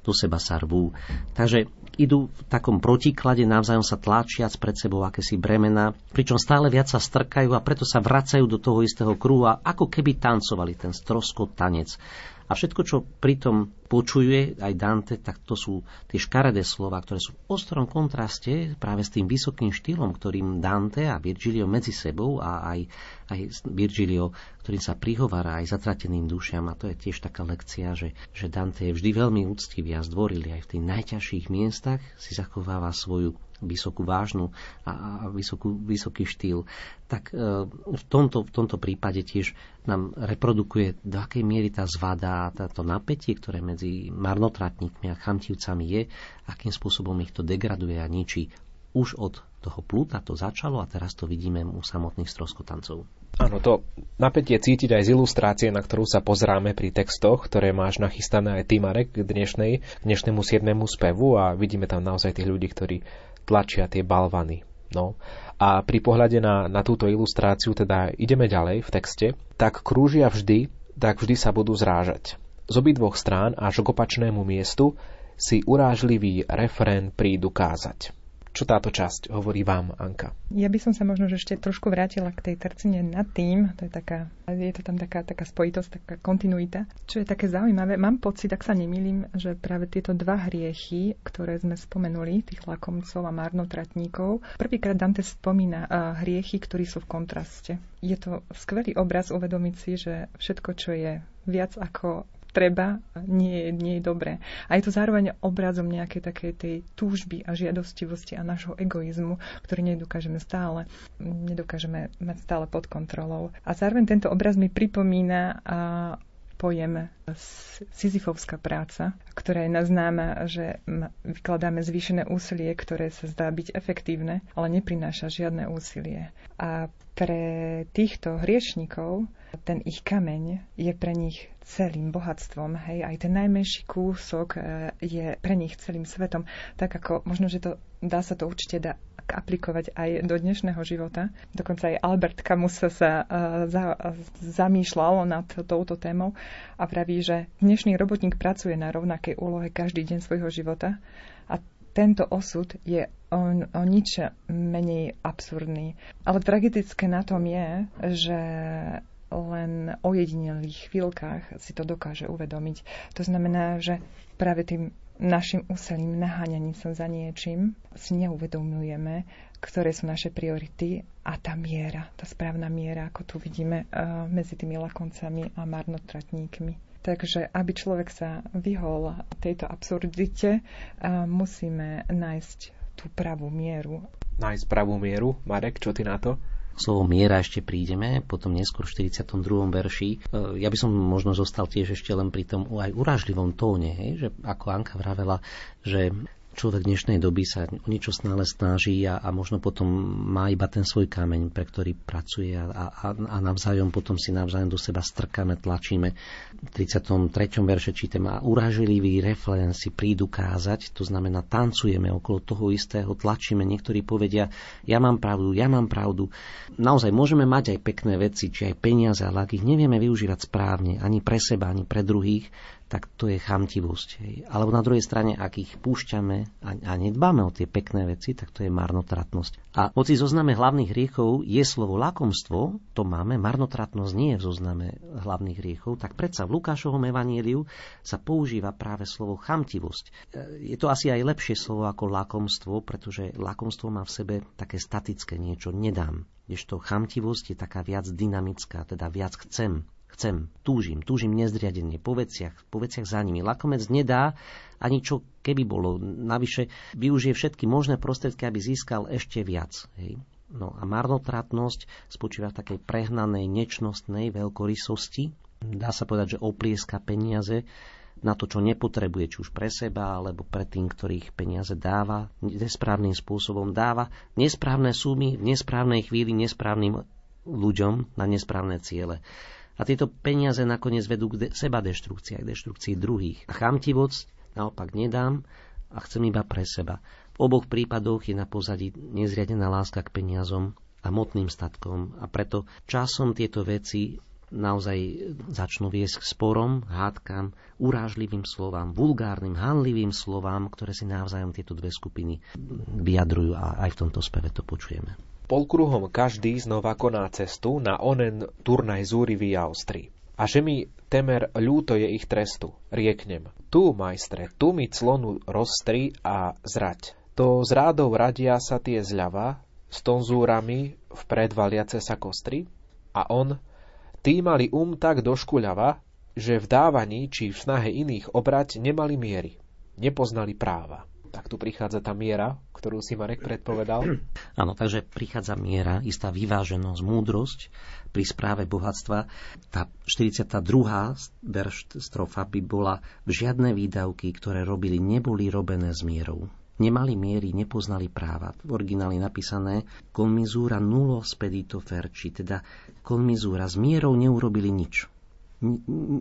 do seba sa rvú. Takže idú v takom protiklade, navzájom sa tlačiac pred sebou akési bremena, pričom stále viac sa strkajú a preto sa vracajú do toho istého kruhu a ako keby tancovali ten strosko tanec. A všetko, čo pritom počuje aj Dante, tak to sú tie škaredé slova, ktoré sú v ostrom kontraste práve s tým vysokým štýlom, ktorým Dante a Virgilio medzi sebou a aj, aj Virgilio, ktorým sa prihovára aj zatrateným dušiam. A to je tiež taká lekcia, že, že Dante je vždy veľmi úctivý a zdvorilý aj v tých najťažších miestach si zachováva svoju vysokú vážnu a, a vysokú, vysoký štýl, tak e, v, tomto, v tomto prípade tiež nám reprodukuje, do akej miery tá zvada, táto napätie, ktoré medzi marnotratníkmi a chamtivcami je, akým spôsobom ich to degraduje a ničí. Už od toho plúta to začalo a teraz to vidíme u samotných stroskotancov. Áno, to napätie cítiť aj z ilustrácie, na ktorú sa pozráme pri textoch, ktoré máš nachystané aj ty, Marek, k, dnešnej, k dnešnému 7. spevu a vidíme tam naozaj tých ľudí, ktorí tlačia tie balvany. No. A pri pohľade na, na túto ilustráciu, teda ideme ďalej v texte, tak krúžia vždy, tak vždy sa budú zrážať. Z obidvoch strán až k opačnému miestu si urážlivý refrén prídu kázať. Čo táto časť hovorí vám, Anka? Ja by som sa možno že ešte trošku vrátila k tej tercine nad tým. To je, taká, je to tam taká, taká spojitosť, taká kontinuita. Čo je také zaujímavé, mám pocit, ak sa nemýlim, že práve tieto dva hriechy, ktoré sme spomenuli, tých lakomcov a marnotratníkov, prvýkrát Dante spomína hriechy, ktorí sú v kontraste. Je to skvelý obraz uvedomiť si, že všetko, čo je viac ako treba, nie, nie je dobré. A je to zároveň obrazom nejakej takej tej túžby a žiadostivosti a nášho egoizmu, ktorý nedokážeme stále, nedokážeme mať stále pod kontrolou. A zároveň tento obraz mi pripomína a pojem Sisyfovská práca, ktorá je naznáma, že vykladáme zvýšené úsilie, ktoré sa zdá byť efektívne, ale neprináša žiadne úsilie. A pre týchto hriešnikov ten ich kameň je pre nich celým bohatstvom. Hej, aj ten najmenší kúsok e, je pre nich celým svetom. Tak ako možno, že to dá sa to určite dá aplikovať aj do dnešného života. Dokonca aj Albert Camus sa uh, za, zamýšľal nad touto témou a praví, že dnešný robotník pracuje na rovnakej úlohe každý deň svojho života a tento osud je o, o nič menej absurdný. Ale tragetické na tom je, že len o jedinelých chvíľkach si to dokáže uvedomiť. To znamená, že práve tým našim úsilím, naháňaním sa za niečím si neuvedomujeme, ktoré sú naše priority a tá miera, tá správna miera, ako tu vidíme uh, medzi tými lakoncami a marnotratníkmi. Takže aby človek sa vyhol tejto absurdite, uh, musíme nájsť tú pravú mieru. Nájsť pravú mieru? Marek, čo ty na to? Slovo miera ešte prídeme, potom neskôr v 42. verši. E, ja by som možno zostal tiež ešte len pri tom aj uražlivom tóne, hej, že ako Anka vravela, že človek dnešnej doby sa o niečo stále snaží a, a možno potom má iba ten svoj kameň, pre ktorý pracuje a, a, a navzájom potom si navzájom do seba strkáme, tlačíme. V 33. verše čítame a uražlivý reflén si prídu kázať, to znamená tancujeme okolo toho istého, tlačíme, niektorí povedia, ja mám pravdu, ja mám pravdu. Naozaj môžeme mať aj pekné veci, či aj peniaze, ale ak ich nevieme využívať správne, ani pre seba, ani pre druhých, tak to je chamtivosť. Hej. Alebo na druhej strane, ak ich púšťame a, a nedbáme o tie pekné veci, tak to je marnotratnosť. A hoci zozname hlavných hriechov je slovo lakomstvo, to máme, marnotratnosť nie je v zozname hlavných hriechov, tak predsa v Lukášovom evaníliu sa používa práve slovo chamtivosť. E, je to asi aj lepšie slovo ako lakomstvo, pretože lakomstvo má v sebe také statické niečo, nedám. Kdežto chamtivosť je taká viac dynamická, teda viac chcem, chcem, túžim, túžim nezdriadenie po veciach, po veciach za nimi. Lakomec nedá ani čo keby bolo. Navyše využije všetky možné prostriedky, aby získal ešte viac. Hej. No a marnotratnosť spočíva v takej prehnanej, nečnostnej veľkorysosti. Dá sa povedať, že oplieska peniaze na to, čo nepotrebuje, či už pre seba, alebo pre tým, ktorých peniaze dáva, nesprávnym spôsobom dáva nesprávne sumy v nesprávnej chvíli nesprávnym ľuďom na nesprávne ciele. A tieto peniaze nakoniec vedú k de- seba deštrukcii, k deštrukcii druhých. A chamtivosť naopak nedám a chcem iba pre seba. V oboch prípadoch je na pozadí nezriadená láska k peniazom a motným statkom a preto časom tieto veci naozaj začnú viesť k sporom, hádkam, urážlivým slovám, vulgárnym, hanlivým slovám, ktoré si navzájom tieto dve skupiny vyjadrujú a aj v tomto speve to počujeme. Polkruhom každý znova koná cestu na onen turnaj zúrivý a ostrý. A že mi temer ľúto je ich trestu, rieknem. Tu, majstre, tu mi clonu rozstri a zrať. To z rádov radia sa tie zľava, s tonzúrami vpred valiace sa kostry? A on, Tí mali um tak doškuľava, že v dávaní či v snahe iných obrať nemali miery, nepoznali práva. Tak tu prichádza tá miera, ktorú si Marek predpovedal. Áno, takže prichádza miera, istá vyváženosť, múdrosť pri správe bohatstva. Tá 42. verš strofa by bola žiadne výdavky, ktoré robili, neboli robené s mierou nemali miery, nepoznali práva. V origináli napísané con misura nulo spedito ferci, teda con misura s mierou neurobili nič.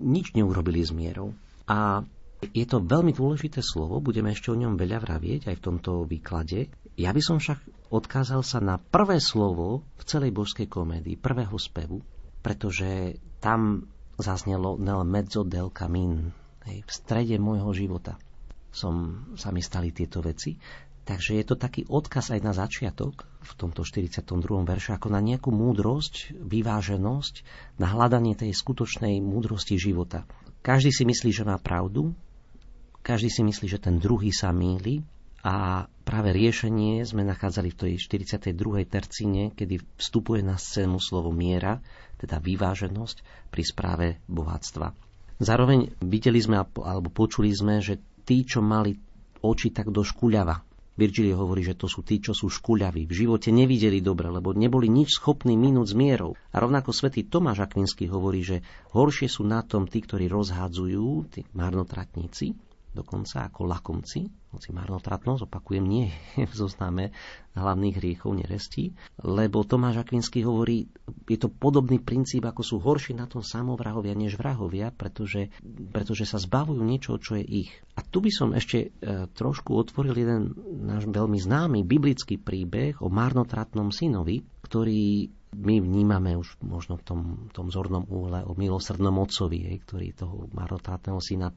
nič neurobili s mierou. A je to veľmi dôležité slovo, budeme ešte o ňom veľa vravieť aj v tomto výklade. Ja by som však odkázal sa na prvé slovo v celej božskej komédii, prvého spevu, pretože tam zaznelo nel mezzo del camin, v strede môjho života som, sa mi stali tieto veci. Takže je to taký odkaz aj na začiatok v tomto 42. verši, ako na nejakú múdrosť, vyváženosť, na hľadanie tej skutočnej múdrosti života. Každý si myslí, že má pravdu, každý si myslí, že ten druhý sa míli a práve riešenie sme nachádzali v tej 42. tercine, kedy vstupuje na scénu slovo miera, teda vyváženosť pri správe bohatstva. Zároveň videli sme alebo počuli sme, že tí, čo mali oči tak do škuľava. Virgilio hovorí, že to sú tí, čo sú škuľaví. V živote nevideli dobre, lebo neboli nič schopní minúť s mierou. A rovnako svätý Tomáš Akvinský hovorí, že horšie sú na tom tí, ktorí rozhádzujú, tí marnotratníci, dokonca ako lakomci, hoci marnotratnosť, opakujem, nie je v zozname hlavných hriechov nerestí, lebo Tomáš Akvinský hovorí, je to podobný princíp, ako sú horší na tom samovrahovia než vrahovia, pretože, pretože sa zbavujú niečo, čo je ich. A tu by som ešte e, trošku otvoril jeden náš veľmi známy biblický príbeh o marnotratnom synovi, ktorý my vnímame už možno v tom, tom zornom úhle o milosrdnom otcovi, ktorý toho marotátneho syna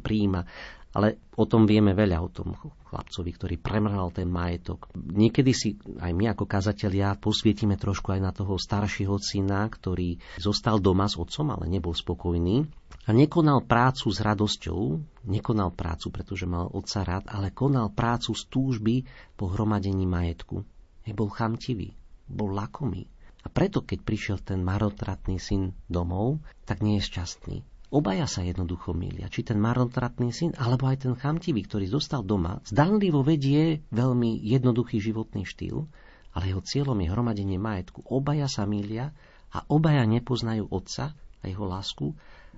príjima. Ale o tom vieme veľa, o tom chlapcovi, ktorý premrhal ten majetok. Niekedy si aj my ako kazatelia posvietime trošku aj na toho staršieho syna, ktorý zostal doma s otcom, ale nebol spokojný a nekonal prácu s radosťou, nekonal prácu, pretože mal otca rád, ale konal prácu z túžby po hromadení majetku. Nebol chamtivý, bol lakomý. A preto, keď prišiel ten marotratný syn domov, tak nie je šťastný. Obaja sa jednoducho milia. Či ten marotratný syn, alebo aj ten chamtivý, ktorý zostal doma, zdanlivo vedie veľmi jednoduchý životný štýl, ale jeho cieľom je hromadenie majetku. Obaja sa milia a obaja nepoznajú otca a jeho lásku.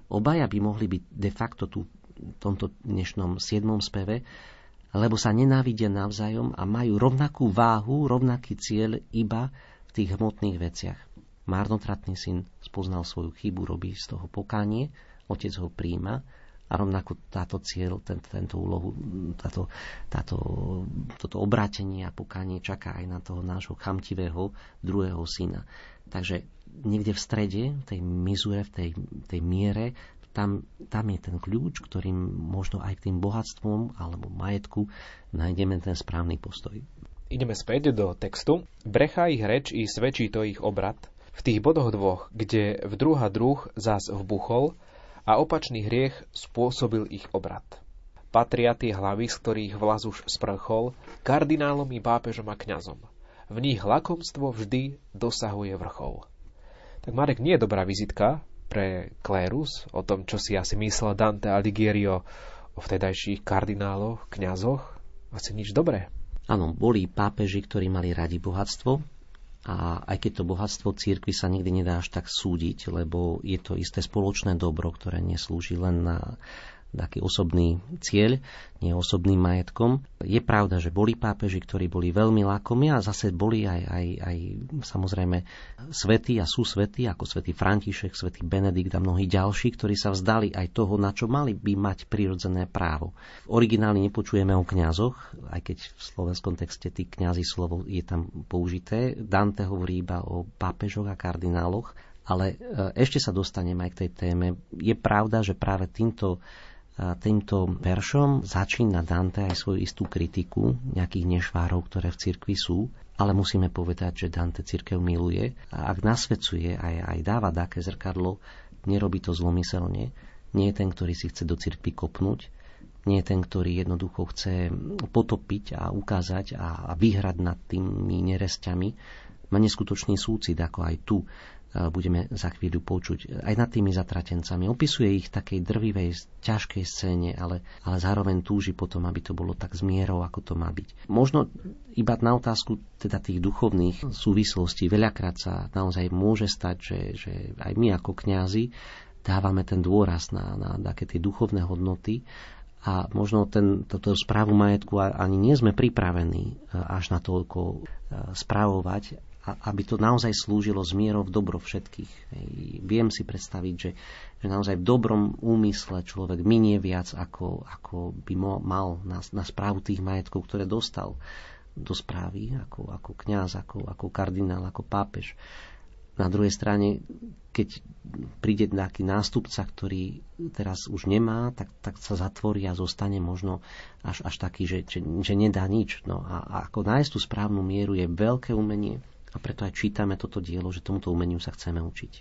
Obaja by mohli byť de facto tu v tomto dnešnom siedmom speve, lebo sa nenávidia navzájom a majú rovnakú váhu, rovnaký cieľ iba tých hmotných veciach. Márnotratný syn spoznal svoju chybu, robí z toho pokánie, otec ho príjma a rovnako táto cieľ, ten, tento úlohu, táto, táto, toto obrátenie a pokánie čaká aj na toho nášho chamtivého druhého syna. Takže niekde v strede, v tej mizure, v tej, tej miere, tam, tam je ten kľúč, ktorým možno aj tým bohatstvom alebo majetku nájdeme ten správny postoj. Ideme späť do textu. Brecha ich reč i svedčí to ich obrad. V tých bodoch dvoch, kde v druha druh zas vbuchol a opačný hriech spôsobil ich obrad. Patria tie hlavy, z ktorých vlas už sprchol, kardinálom i pápežom a kňazom. V nich lakomstvo vždy dosahuje vrchol. Tak Marek nie je dobrá vizitka pre klérus o tom, čo si asi myslel Dante Alighieri o vtedajších kardináloch, kňazoch. Asi nič dobré. Áno, boli pápeži, ktorí mali radi bohatstvo a aj keď to bohatstvo církvy sa nikdy nedá až tak súdiť, lebo je to isté spoločné dobro, ktoré neslúži len na, taký osobný cieľ, nie osobným majetkom. Je pravda, že boli pápeži, ktorí boli veľmi lákomi a zase boli aj, aj, aj samozrejme svätí a sú svätí, ako svätý František, svätý Benedikt a mnohí ďalší, ktorí sa vzdali aj toho, na čo mali by mať prirodzené právo. V origináli nepočujeme o kňazoch, aj keď v slovenskom texte tí kňazi slovo je tam použité. Dante hovorí iba o pápežoch a kardináloch, ale e, ešte sa dostaneme aj k tej téme. Je pravda, že práve týmto týmto veršom začína Dante aj svoju istú kritiku nejakých nešvárov, ktoré v cirkvi sú, ale musíme povedať, že Dante cirkev miluje a ak nasvedcuje aj, aj dáva také zrkadlo, nerobí to zlomyselne, nie je ten, ktorý si chce do cirkvi kopnúť, nie je ten, ktorý jednoducho chce potopiť a ukázať a vyhrať nad tými neresťami. Má neskutočný súcit, ako aj tu budeme za chvíľu počuť. Aj nad tými zatratencami. Opisuje ich takej drvivej, ťažkej scéne, ale, ale zároveň túži potom, aby to bolo tak zmierou, ako to má byť. Možno iba na otázku teda tých duchovných súvislostí veľakrát sa naozaj môže stať, že, že aj my ako kňazi dávame ten dôraz na, na také tie duchovné hodnoty a možno ten, toto správu majetku ani nie sme pripravení e, až na toľko e, správovať, aby to naozaj slúžilo z mierou v dobro všetkých. Viem si predstaviť, že, že naozaj v dobrom úmysle človek minie viac, ako, ako by mal na, na správu tých majetkov, ktoré dostal do správy, ako, ako kňaz, ako, ako kardinál, ako pápež. Na druhej strane, keď príde nejaký nástupca, ktorý teraz už nemá, tak, tak sa zatvorí a zostane možno až, až taký, že, že, že nedá nič. No a, a ako nájsť tú správnu mieru je veľké umenie, a preto aj čítame toto dielo, že tomuto umeniu sa chceme učiť.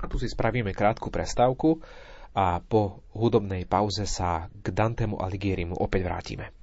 A tu si spravíme krátku prestávku a po hudobnej pauze sa k Dantemu Aligierimu opäť vrátime.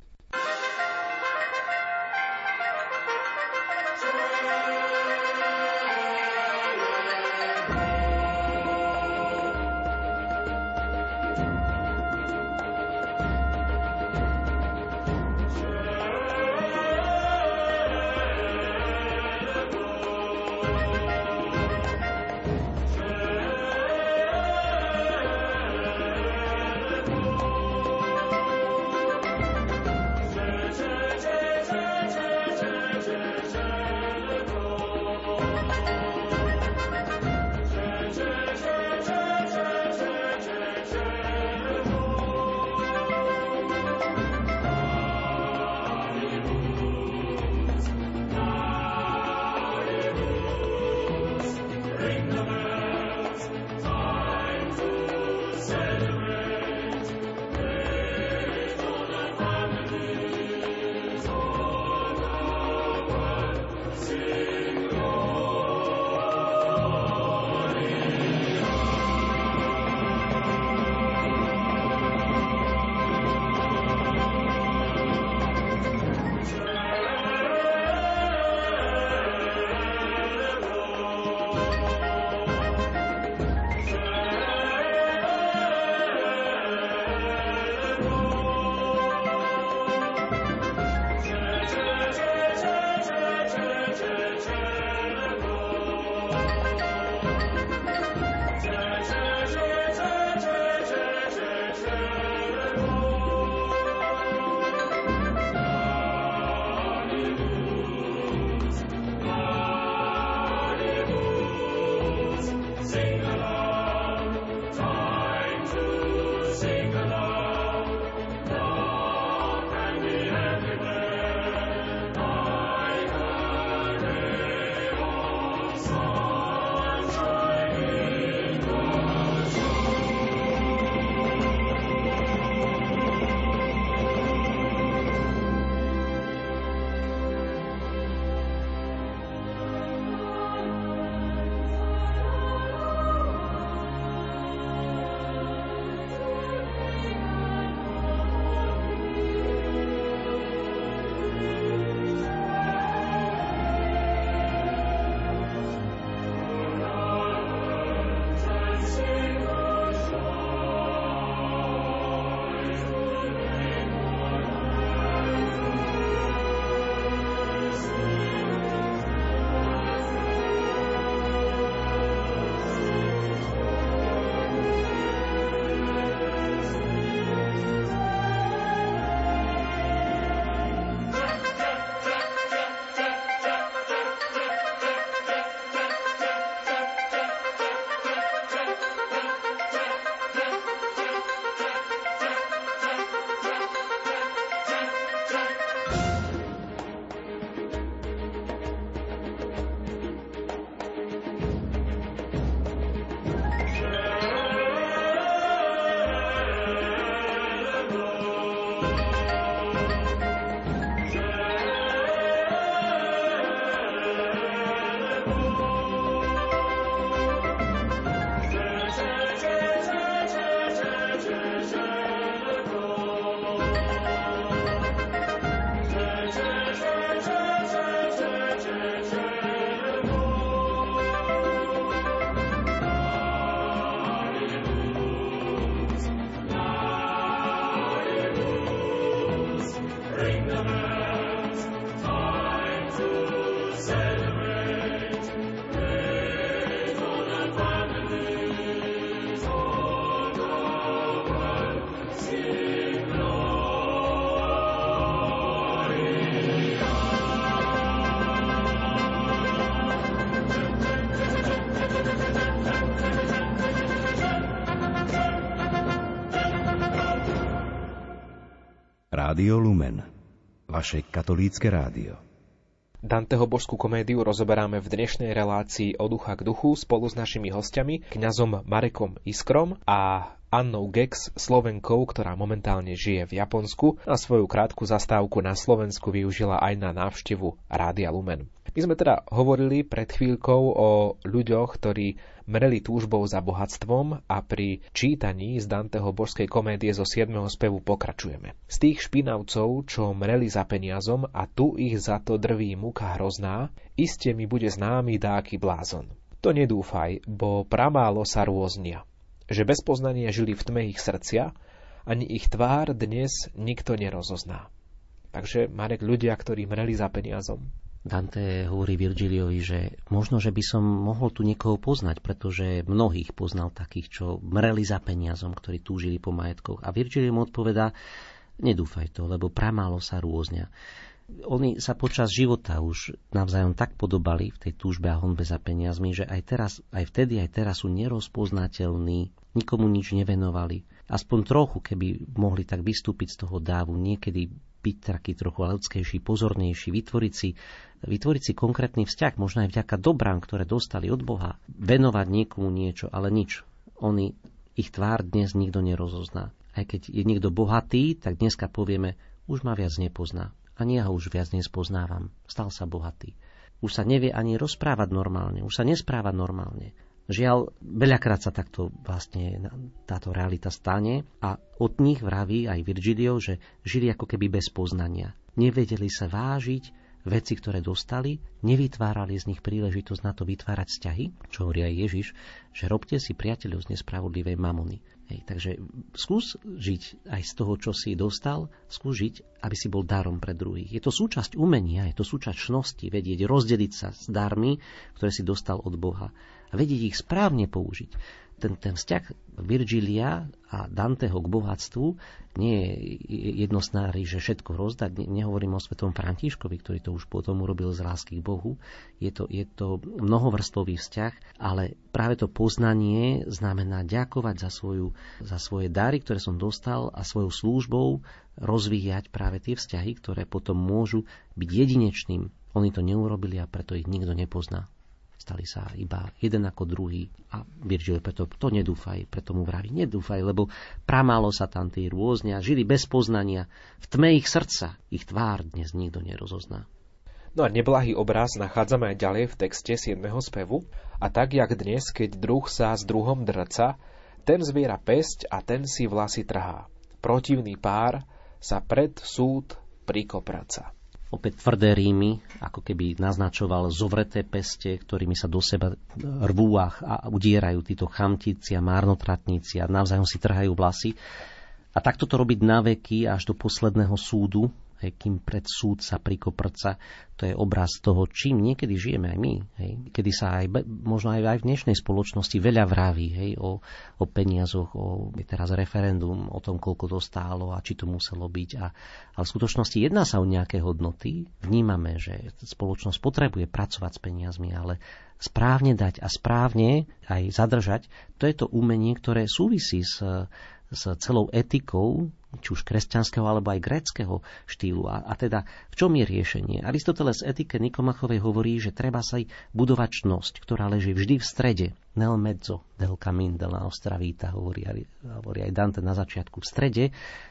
Rádio Lumen, vaše katolícke rádio. Danteho božskú komédiu rozoberáme v dnešnej relácii od ducha k duchu spolu s našimi hostiami, kňazom Marekom Iskrom a Annou Gex, Slovenkou, ktorá momentálne žije v Japonsku a svoju krátku zastávku na Slovensku využila aj na návštevu Rádia Lumen. My sme teda hovorili pred chvíľkou o ľuďoch, ktorí mreli túžbou za bohatstvom a pri čítaní z Danteho božskej komédie zo 7. spevu pokračujeme. Z tých špinavcov, čo mreli za peniazom a tu ich za to drví muka hrozná, iste mi bude známy dáky blázon. To nedúfaj, bo pramálo sa rôznia. Že bez poznania žili v tme ich srdcia, ani ich tvár dnes nikto nerozozná. Takže, Marek, ľudia, ktorí mreli za peniazom, Dante hovorí Virgiliovi, že možno, že by som mohol tu niekoho poznať, pretože mnohých poznal takých, čo mreli za peniazom, ktorí túžili po majetkoch. A Virgilio mu odpovedá, nedúfaj to, lebo pramálo sa rôznia. Oni sa počas života už navzájom tak podobali v tej túžbe a honbe za peniazmi, že aj teraz, aj vtedy, aj teraz sú nerozpoznateľní, nikomu nič nevenovali. Aspoň trochu, keby mohli tak vystúpiť z toho dávu, niekedy byť taký trochu ľudskejší, pozornejší, vytvoriť si, vytvoriť si konkrétny vzťah, možno aj vďaka dobrám, ktoré dostali od Boha, venovať niekomu niečo, ale nič. Oni, ich tvár dnes nikto nerozozná. Aj keď je niekto bohatý, tak dneska povieme, už ma viac nepozná. Ani ja ho už viac nespoznávam. Stal sa bohatý. Už sa nevie ani rozprávať normálne, už sa nespráva normálne. Žiaľ, veľakrát sa takto vlastne táto realita stane a od nich vraví aj Virgilio, že žili ako keby bez poznania. Nevedeli sa vážiť veci, ktoré dostali, nevytvárali z nich príležitosť na to vytvárať vzťahy, čo hovorí aj Ježiš, že robte si priateľov z nespravodlivej mamony. Hej, takže skús žiť aj z toho, čo si dostal, skús žiť, aby si bol darom pre druhých. Je to súčasť umenia, je to súčasť čnosti, vedieť rozdeliť sa s darmi, ktoré si dostal od Boha a vedieť ich správne použiť. Ten, ten vzťah Virgilia a Danteho k bohatstvu nie je jednosnáry, že všetko rozdať. Nehovorím o svetom Františkovi, ktorý to už potom urobil z lásky k Bohu. Je to, je to mnohovrstový vzťah, ale práve to poznanie znamená ďakovať za, svoju, za svoje dary, ktoré som dostal a svojou službou rozvíjať práve tie vzťahy, ktoré potom môžu byť jedinečným. Oni to neurobili a preto ich nikto nepozná stali sa iba jeden ako druhý. A Virgil preto to nedúfaj, preto mu vraví, nedúfaj, lebo pramálo sa tam tí rôznia, žili bez poznania, v tme ich srdca, ich tvár dnes nikto nerozozná. No a neblahý obraz nachádzame aj ďalej v texte 7. spevu. A tak, jak dnes, keď druh sa s druhom drca, ten zviera pesť a ten si vlasy trhá. Protivný pár sa pred súd prikopraca opäť tvrdé rímy, ako keby naznačoval zovreté peste, ktorými sa do seba rvú a udierajú títo chamtíci a márnotratníci a navzájom si trhajú vlasy. A takto to robiť na veky až do posledného súdu, hej, kým pred súd sa prikoprca, to je obraz toho, čím niekedy žijeme aj my. Hej, kedy sa aj, možno aj, aj v dnešnej spoločnosti veľa vraví hej, o, o peniazoch, o teraz referendum, o tom, koľko to stálo a či to muselo byť. A, ale v skutočnosti jedná sa o nejaké hodnoty. Vnímame, že spoločnosť potrebuje pracovať s peniazmi, ale správne dať a správne aj zadržať, to je to umenie, ktoré súvisí s, s celou etikou či už kresťanského alebo aj gréckého štýlu. A, a teda v čom je riešenie? Aristoteles etike Nikomachovej hovorí, že treba sa aj budovať ktorá leží vždy v strede. Nel mezzo del camin de la nostra vita, hovorí, hovorí aj Dante na začiatku. V strede,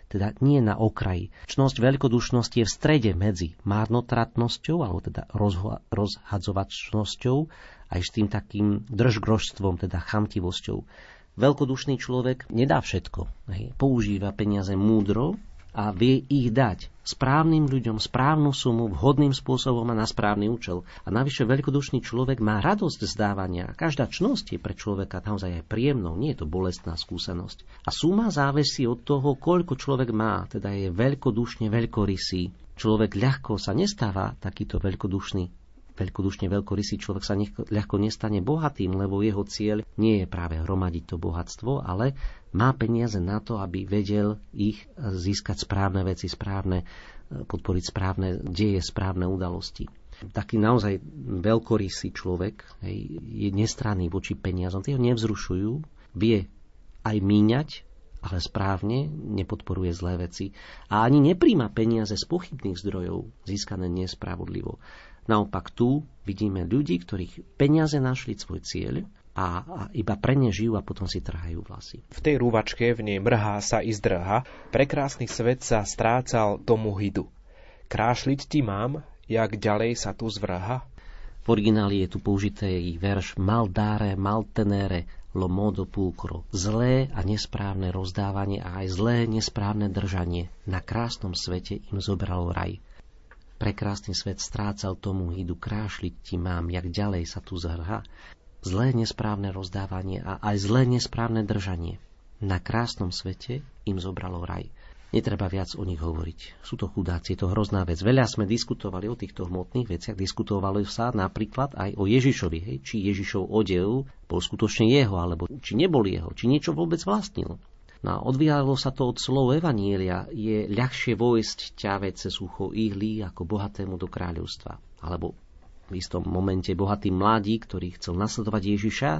teda nie na okraji. Čnosť veľkodušnosti je v strede medzi márnotratnosťou, alebo teda rozho- rozhadzovačnosťou, aj s tým takým držgrožstvom, teda chamtivosťou. Veľkodušný človek nedá všetko. Hej. Používa peniaze múdro a vie ich dať správnym ľuďom správnu sumu, vhodným spôsobom a na správny účel. A navyše veľkodušný človek má radosť z dávania. Každá čnosť je pre človeka naozaj aj príjemnou, nie je to bolestná skúsenosť. A suma závisí od toho, koľko človek má, teda je veľkodušne veľkorysý. Človek ľahko sa nestáva takýto veľkodušný veľkodušne veľkorysý človek sa nech, ľahko nestane bohatým, lebo jeho cieľ nie je práve hromadiť to bohatstvo, ale má peniaze na to, aby vedel ich získať správne veci, správne, podporiť správne deje, správne udalosti. Taký naozaj veľkorysý človek hej, je nestranný voči peniazom, tie ho nevzrušujú, vie aj míňať, ale správne, nepodporuje zlé veci a ani nepríjma peniaze z pochybných zdrojov, získané nespravodlivo. Naopak tu vidíme ľudí, ktorých peniaze našli svoj cieľ a, a iba pre ne žijú a potom si trhajú vlasy. V tej rúvačke v nej mrhá sa i zdrha, prekrásny svet sa strácal tomu hydu. Krášliť ti mám, jak ďalej sa tu zvrha? V origináli je tu použité verš maldare, maltenere, lo modo pulcro, zlé a nesprávne rozdávanie a aj zlé nesprávne držanie. Na krásnom svete im zobralo raj. Prekrásny svet strácal tomu hydu, krášliť ti mám, jak ďalej sa tu zhrha. Zlé nesprávne rozdávanie a aj zlé nesprávne držanie. Na krásnom svete im zobralo raj. Netreba viac o nich hovoriť. Sú to chudáci, je to hrozná vec. Veľa sme diskutovali o týchto hmotných veciach. Diskutovali sa napríklad aj o Ježišovi. Hej, či Ježišov odev bol skutočne jeho, alebo či nebol jeho, či niečo vôbec vlastnil. No a odvíjalo sa to od slov Evanília. Je ľahšie vojsť ťave cez ucho ihly ako bohatému do kráľovstva. Alebo v istom momente bohatý mladí, ktorý chcel nasledovať Ježiša,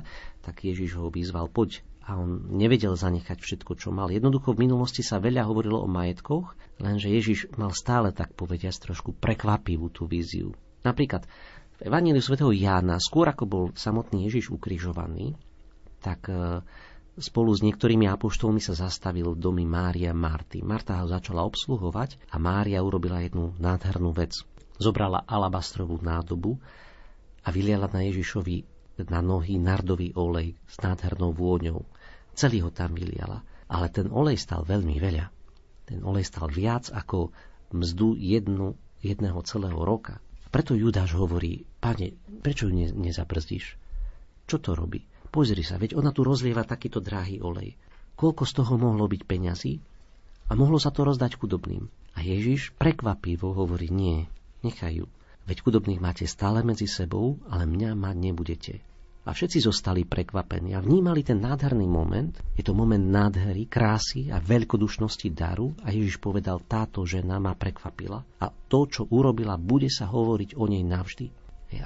tak Ježiš ho vyzval, poď a on nevedel zanechať všetko, čo mal. Jednoducho v minulosti sa veľa hovorilo o majetkoch, lenže Ježiš mal stále, tak povediať, trošku prekvapivú tú víziu. Napríklad v Evaníliu svätého Jána, skôr ako bol samotný Ježiš ukrižovaný, tak e, spolu s niektorými apoštolmi sa zastavil v domy Mária Marty. Marta ho začala obsluhovať a Mária urobila jednu nádhernú vec. Zobrala alabastrovú nádobu a vyliala na Ježišovi na nohy nardový olej s nádhernou vôňou. Celý ho tam vyliala, ale ten olej stal veľmi veľa. Ten olej stal viac ako mzdu jednu, jedného celého roka. Preto Judáš hovorí, pane, prečo ju ne, nezabrzdíš? Čo to robí? Pozri sa, veď ona tu rozlieva takýto drahý olej. Koľko z toho mohlo byť peňazí? A mohlo sa to rozdať chudobným. A Ježiš prekvapivo hovorí, nie, nechajú. Veď chudobných máte stále medzi sebou, ale mňa mať nebudete. A všetci zostali prekvapení a vnímali ten nádherný moment. Je to moment nádhery, krásy a veľkodušnosti daru a Ježiš povedal, táto žena ma prekvapila a to, čo urobila, bude sa hovoriť o nej navždy.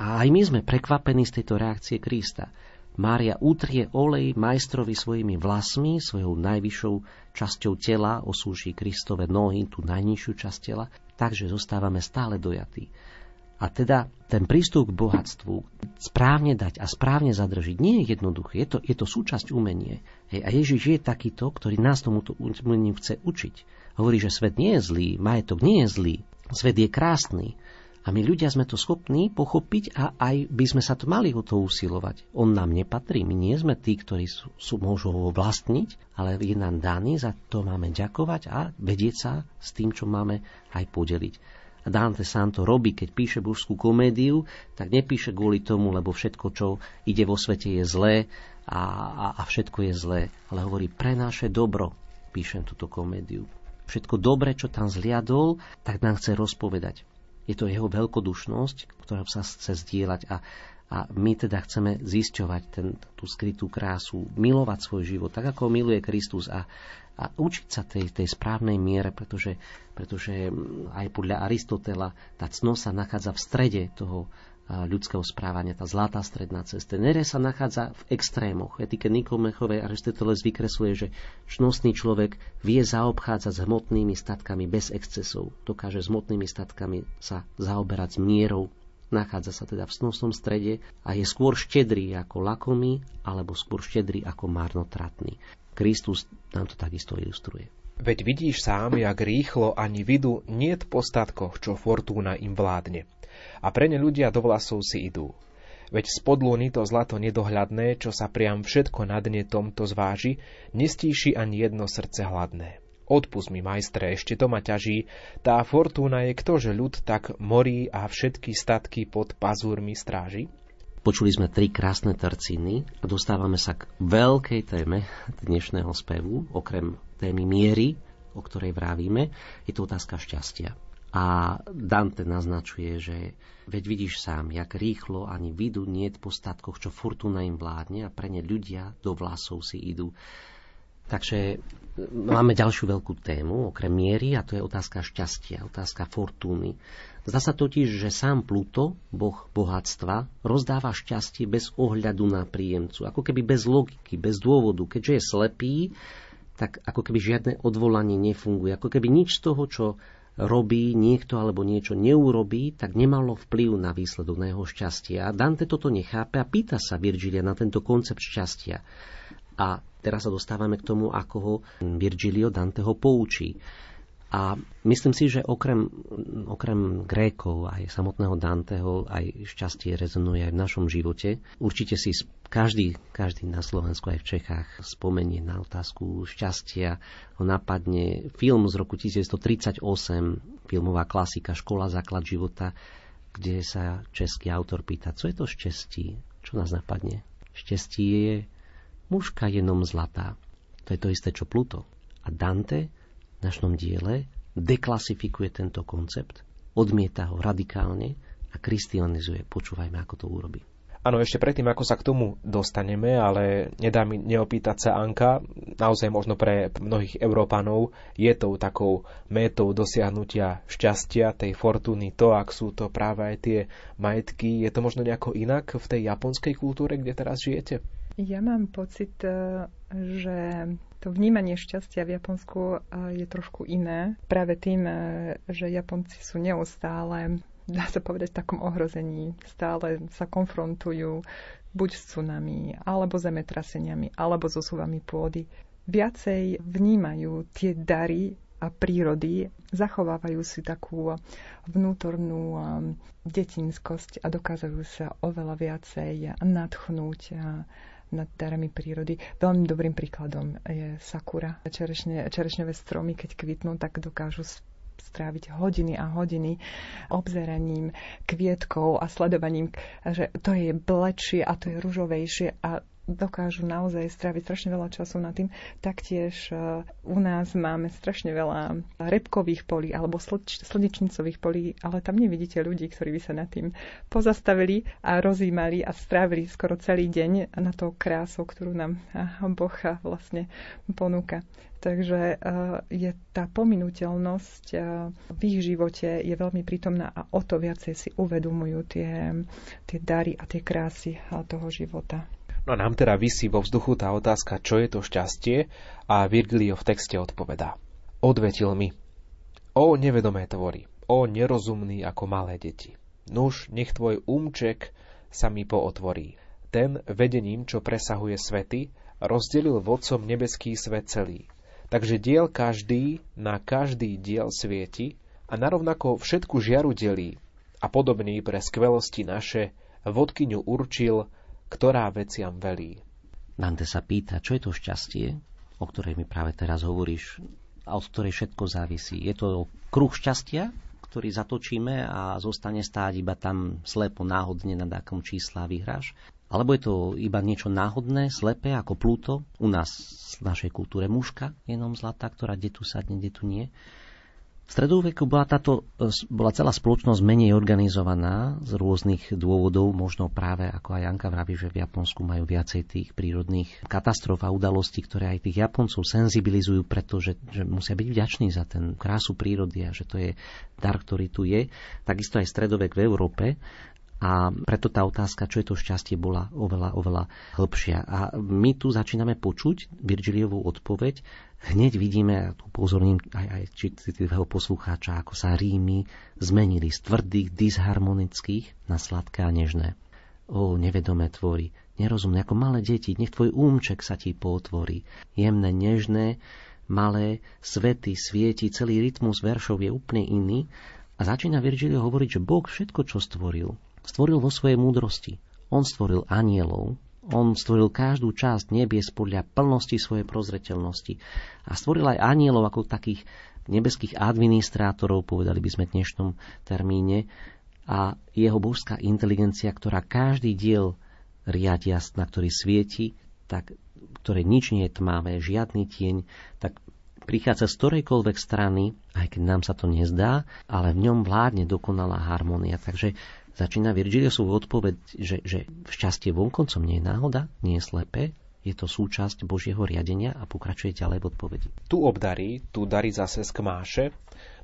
A aj my sme prekvapení z tejto reakcie Krista. Mária utrie olej majstrovi svojimi vlasmi, svojou najvyššou časťou tela, osúši Kristove nohy, tú najnižšiu časť tela, takže zostávame stále dojatí. A teda ten prístup k bohatstvu správne dať a správne zadržiť nie je jednoduché. Je to, je to súčasť umenie. Hej, a Ježiš je takýto, ktorý nás tomuto umeniu chce učiť. Hovorí, že svet nie je zlý, majetok nie je zlý, svet je krásny. A my ľudia sme to schopní pochopiť a aj by sme sa to mali o to usilovať. On nám nepatrí, my nie sme tí, ktorí sú, sú, môžu ho vlastniť, ale je nám daný, za to máme ďakovať a vedieť sa s tým, čo máme aj podeliť. Dante sám to robí, keď píše božskú komédiu, tak nepíše kvôli tomu, lebo všetko, čo ide vo svete, je zlé a, a, a všetko je zlé. Ale hovorí, pre naše dobro píšem túto komédiu. Všetko dobre, čo tam zliadol, tak nám chce rozpovedať. Je to jeho veľkodušnosť, ktorá sa chce zdieľať a, a my teda chceme zisťovať ten, tú skrytú krásu, milovať svoj život, tak ako miluje Kristus a, a učiť sa tej, tej správnej miere, pretože, pretože aj podľa Aristotela tá cnosť sa nachádza v strede toho ľudského správania, tá zlatá stredná cesta. Nere sa nachádza v extrémoch. Etike Nikomechovej Aristoteles vykresluje, že čnostný človek vie zaobchádzať s hmotnými statkami bez excesov. Dokáže s hmotnými statkami sa zaoberať s mierou. Nachádza sa teda v snosnom strede a je skôr štedrý ako lakomý, alebo skôr štedrý ako marnotratný. Kristus nám to takisto ilustruje. Veď vidíš sám, jak rýchlo ani vidu niet po statkoch, čo fortúna im vládne. A pre ne ľudia do vlasov si idú. Veď spod lúny to zlato nedohľadné, čo sa priam všetko na dne tomto zváži, nestíši ani jedno srdce hladné. Odpust mi, majstre, ešte to ma ťaží. Tá fortúna je ktože ľud tak morí a všetky statky pod pazúrmi stráži? Počuli sme tri krásne tercíny a dostávame sa k veľkej téme dnešného spevu, okrem témy miery, o ktorej vravíme, je to otázka šťastia. A Dante naznačuje, že veď vidíš sám, jak rýchlo ani vidu nie po statkoch, čo fortuna im vládne a pre ne ľudia do vlasov si idú. Takže máme ďalšiu veľkú tému, okrem miery, a to je otázka šťastia, otázka fortúny. Zdá sa totiž, že sám Pluto, boh bohatstva, rozdáva šťastie bez ohľadu na príjemcu, ako keby bez logiky, bez dôvodu. Keďže je slepý, tak ako keby žiadne odvolanie nefunguje. Ako keby nič z toho, čo robí niekto alebo niečo neurobí, tak nemalo vplyv na výsledok, na jeho šťastie. A Dante toto nechápe a pýta sa Virgilia na tento koncept šťastia. A teraz sa dostávame k tomu, ako ho Virgilio Dante ho poučí. A myslím si, že okrem, okrem Grékov, aj samotného Danteho, aj šťastie rezonuje aj v našom živote. Určite si každý, každý na Slovensku aj v Čechách spomenie na otázku šťastia. Ho napadne film z roku 1938, filmová klasika Škola základ života, kde sa český autor pýta, co je to šťastie? Čo nás napadne? Šťastie je mužka jenom zlatá. To je to isté, čo Pluto. A Dante našom diele deklasifikuje tento koncept, odmieta ho radikálne a kristianizuje. Počúvajme, ako to urobí. Áno, ešte predtým, ako sa k tomu dostaneme, ale nedá mi neopýtať sa Anka, naozaj možno pre mnohých Európanov je tou takou métou dosiahnutia šťastia, tej fortuny, to, ak sú to práve aj tie majetky. Je to možno nejako inak v tej japonskej kultúre, kde teraz žijete? Ja mám pocit, eh, že to vnímanie šťastia v Japonsku eh, je trošku iné. Práve tým, eh, že Japonci sú neustále, dá sa povedať, v takom ohrození. Stále sa konfrontujú buď s tsunami, alebo zemetraseniami, alebo so súvami pôdy. Viacej vnímajú tie dary a prírody, zachovávajú si takú vnútornú detinskosť a dokážu sa oveľa viacej nadchnúť nad darami prírody. Veľmi dobrým príkladom je sakura. Čerešne, čerešňové stromy, keď kvitnú, tak dokážu stráviť hodiny a hodiny obzeraním kvietkov a sledovaním, že to je blečie a to je ružovejšie a dokážu naozaj stráviť strašne veľa času na tým. Taktiež e, u nás máme strašne veľa repkových polí alebo slnečnicových polí, ale tam nevidíte ľudí, ktorí by sa nad tým pozastavili a rozímali a strávili skoro celý deň na to krásou, ktorú nám Boh vlastne ponúka. Takže e, je tá pominuteľnosť e, v ich živote je veľmi prítomná a o to viacej si uvedomujú tie, tie dary a tie krásy toho života. No a nám teda vysí vo vzduchu tá otázka, čo je to šťastie a Virgilio v texte odpovedá. Odvetil mi. O nevedomé tvory, o nerozumný ako malé deti. Nuž, nech tvoj úmček sa mi pootvorí. Ten, vedením, čo presahuje svety, rozdelil vodcom nebeský svet celý. Takže diel každý na každý diel svieti a narovnako všetku žiaru delí a podobný pre skvelosti naše vodkyňu určil ktorá veciam velí. Dante sa pýta, čo je to šťastie, o ktorej mi práve teraz hovoríš a od ktorej všetko závisí. Je to kruh šťastia, ktorý zatočíme a zostane stáť iba tam slepo náhodne na takom čísla vyhráš? Alebo je to iba niečo náhodné, slepé, ako Pluto, u nás v našej kultúre mužka, jenom zlatá, ktorá kde tu sadne, kde tu nie. V stredoveku bola, táto, e, bola celá spoločnosť menej organizovaná z rôznych dôvodov, možno práve ako aj Janka vraví, že v Japonsku majú viacej tých prírodných katastrof a udalostí, ktoré aj tých Japoncov senzibilizujú, pretože že musia byť vďační za ten krásu prírody a že to je dar, ktorý tu je. Takisto aj stredovek v Európe a preto tá otázka, čo je to šťastie, bola oveľa, oveľa hĺbšia. A my tu začíname počuť Virgiliovú odpoveď. Hneď vidíme, a tu pozorním aj, aj citlivého poslucháča, ako sa rímy zmenili z tvrdých, disharmonických na sladké a nežné. O, nevedomé tvory, nerozumné, ako malé deti, nech tvoj úmček sa ti potvorí. Jemné, nežné, malé, svety, svieti, celý rytmus veršov je úplne iný a začína Virgilio hovoriť, že Boh všetko, čo stvoril, stvoril vo svojej múdrosti. On stvoril anielov, on stvoril každú časť nebies podľa plnosti svojej prozreteľnosti a stvoril aj anielov ako takých nebeských administrátorov, povedali by sme v dnešnom termíne, a jeho božská inteligencia, ktorá každý diel riadia, na ktorý svieti, tak, ktoré nič nie je tmavé, žiadny tieň, tak prichádza z ktorejkoľvek strany, aj keď nám sa to nezdá, ale v ňom vládne dokonalá harmonia. Takže Začína Virgiliusov odpoveď, že, že šťastie vonkoncom nie je náhoda, nie je slepé, je to súčasť Božieho riadenia a pokračuje ďalej v odpovedi. Tu obdarí, tu darí zase z kmáše,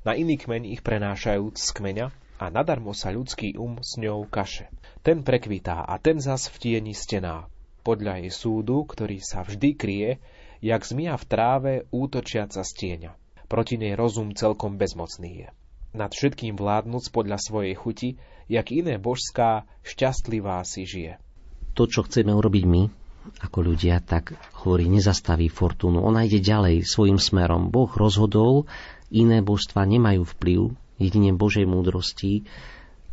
na iný kmeň ich prenášajúc z kmeňa a nadarmo sa ľudský um s ňou kaše. Ten prekvitá a ten zas v tieni stená. Podľa jej súdu, ktorý sa vždy kryje, jak zmia v tráve útočiaca z tieňa. Proti nej rozum celkom bezmocný je. Nad všetkým vládnuc podľa svojej chuti, jak iné božská, šťastlivá si žije. To, čo chceme urobiť my, ako ľudia, tak hovorí, nezastaví fortúnu. Ona ide ďalej svojim smerom. Boh rozhodol, iné božstva nemajú vplyv, jedine Božej múdrosti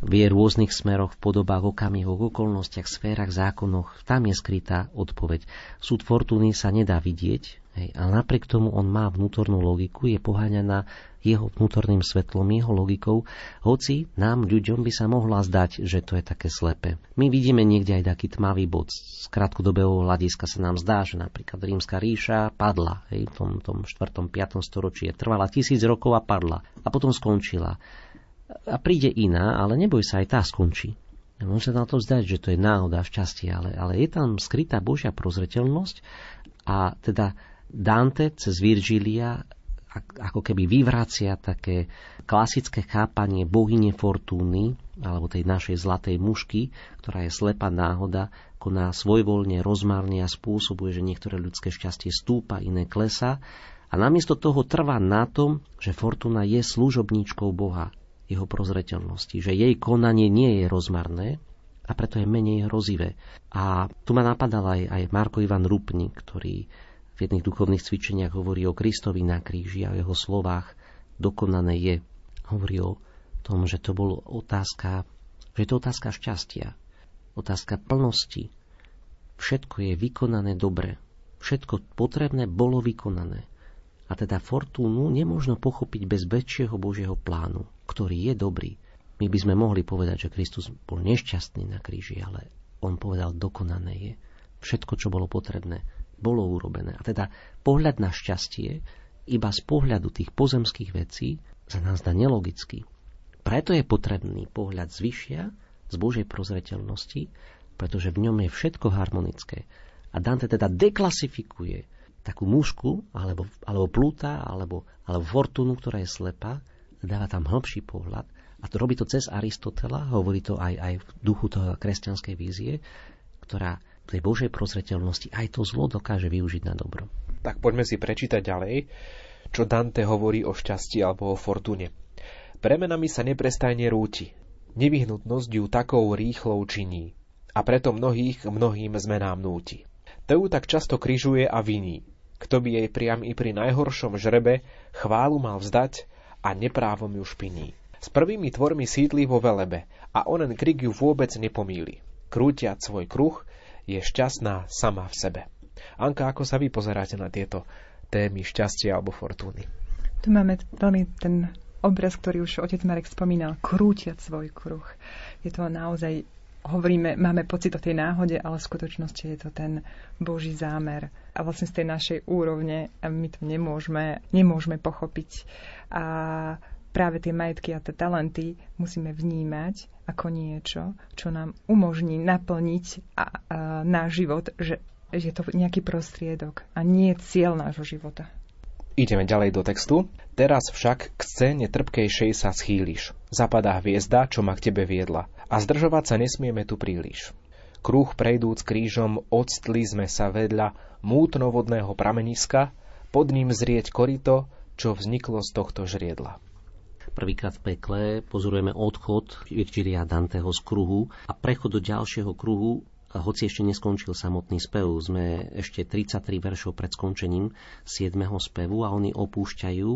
vie rôznych smeroch, v podobách, okamihoch, okolnostiach, sférach, zákonoch. Tam je skrytá odpoveď. Súd fortúny sa nedá vidieť, hej, ale napriek tomu on má vnútornú logiku, je poháňaná jeho vnútorným svetlom, jeho logikou, hoci nám, ľuďom, by sa mohla zdať, že to je také slepe. My vidíme niekde aj taký tmavý bod. Z krátkodobého hľadiska sa nám zdá, že napríklad rímska ríša padla hej, v tom, tom 4. 5. storočí. Trvala tisíc rokov a padla. A potom skončila a príde iná, ale neboj sa, aj tá skončí. Môže sa na to zdať, že to je náhoda, šťastie, ale, ale je tam skrytá Božia prozreteľnosť a teda Dante cez Virgilia ako keby vyvracia také klasické chápanie bohyne Fortúny, alebo tej našej zlatej mušky, ktorá je slepá náhoda, koná svojvoľne, rozmarne a spôsobuje, že niektoré ľudské šťastie stúpa, iné klesa. A namiesto toho trvá na tom, že Fortuna je služobníčkou Boha, jeho prozreteľnosti, že jej konanie nie je rozmarné a preto je menej hrozivé. A tu ma napadal aj, aj Marko Ivan Rupnik, ktorý v jedných duchovných cvičeniach hovorí o Kristovi na kríži a o jeho slovách dokonané je. Hovorí o tom, že to bolo otázka, že to otázka šťastia, otázka plnosti. Všetko je vykonané dobre. Všetko potrebné bolo vykonané. A teda fortúnu nemôžno pochopiť bez väčšieho Božieho plánu, ktorý je dobrý. My by sme mohli povedať, že Kristus bol nešťastný na kríži, ale on povedal, dokonané je. Všetko, čo bolo potrebné, bolo urobené. A teda pohľad na šťastie iba z pohľadu tých pozemských vecí sa nás dá nelogický. Preto je potrebný pohľad zvyšia, z Božej prozreteľnosti, pretože v ňom je všetko harmonické. A Dante teda deklasifikuje takú mušku, alebo, alebo plúta, alebo, alebo fortúnu, ktorá je slepá, dáva tam hĺbší pohľad a to robí to cez Aristotela, hovorí to aj, aj v duchu toho kresťanskej vízie, ktorá tej Božej prozreteľnosti aj to zlo dokáže využiť na dobro. Tak poďme si prečítať ďalej, čo Dante hovorí o šťastí alebo o fortúne. Premenami sa neprestajne rúti. Nevyhnutnosť ju takou rýchlou činí. A preto mnohých mnohým zmenám núti. To ju tak často kryžuje a viní. Kto by jej priam i pri najhoršom žrebe chválu mal vzdať a neprávom ju špiní. S prvými tvormi sídli vo velebe a onen krik ju vôbec nepomíli. Krútiať svoj kruh je šťastná sama v sebe. Anka, ako sa vy pozeráte na tieto témy šťastia alebo fortúny? Tu máme veľmi ten obraz, ktorý už otec Marek spomínal, krútiať svoj kruh. Je to naozaj hovoríme, máme pocit o tej náhode, ale v skutočnosti je to ten Boží zámer. A vlastne z tej našej úrovne my to nemôžeme, nemôžeme pochopiť. A práve tie majetky a tie talenty musíme vnímať ako niečo, čo nám umožní naplniť a, a, náš život, že, je to nejaký prostriedok a nie cieľ nášho života. Ideme ďalej do textu. Teraz však k scéne trpkejšej sa schýliš. Zapadá hviezda, čo ma k tebe viedla. A zdržovať sa nesmieme tu príliš. Kruh prejdúc krížom, odstli sme sa vedľa mútnovodného prameniska, pod ním zrieť korito, čo vzniklo z tohto žriedla. Prvýkrát v pekle pozorujeme odchod Virgilia Danteho z kruhu a prechod do ďalšieho kruhu hoci ešte neskončil samotný spev, sme ešte 33 veršov pred skončením 7. spevu a oni opúšťajú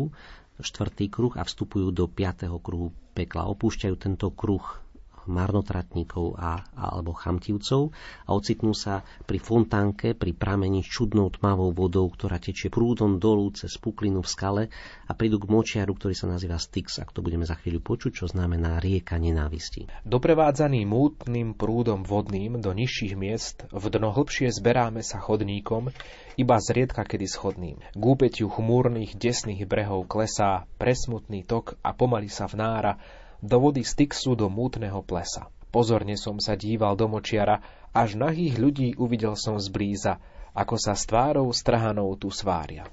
štvrtý kruh a vstupujú do 5. kruhu pekla. Opúšťajú tento kruh marnotratníkov a, alebo chamtivcov a ocitnú sa pri fontánke, pri pramení s čudnou tmavou vodou, ktorá tečie prúdom dolu cez puklinu v skale a prídu k močiaru, ktorý sa nazýva Styx, ak to budeme za chvíľu počuť, čo znamená rieka nenávisti. Doprevádzaný mútnym prúdom vodným do nižších miest, v dno hlbšie zberáme sa chodníkom, iba zriedka kedy schodným. Gúpetiu chmúrnych, desných brehov klesá presmutný tok a pomaly sa vnára do vody Styxu do mútneho plesa. Pozorne som sa díval do močiara, až nahých ľudí uvidel som zblíza, ako sa s tvárou strhanou tu svária.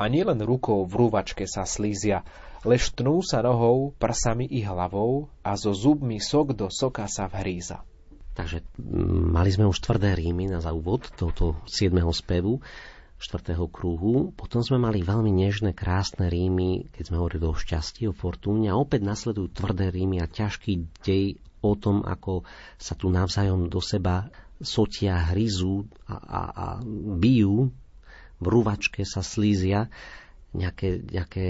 A nielen rukou v rúvačke sa slízia, lež tnú sa nohou, prsami i hlavou a so zubmi sok do soka sa vhríza. Takže mm, mali sme už tvrdé rímy na úvod tohoto 7. spevu. Štvrtého kruhu. Potom sme mali veľmi nežné, krásne rímy, keď sme hovorili o šťastí, o fortúne a opäť nasledujú tvrdé rímy a ťažký dej o tom, ako sa tu navzájom do seba sotia, hryzú a, a, a bijú, v rúvačke sa slízia nejaké, nejaké,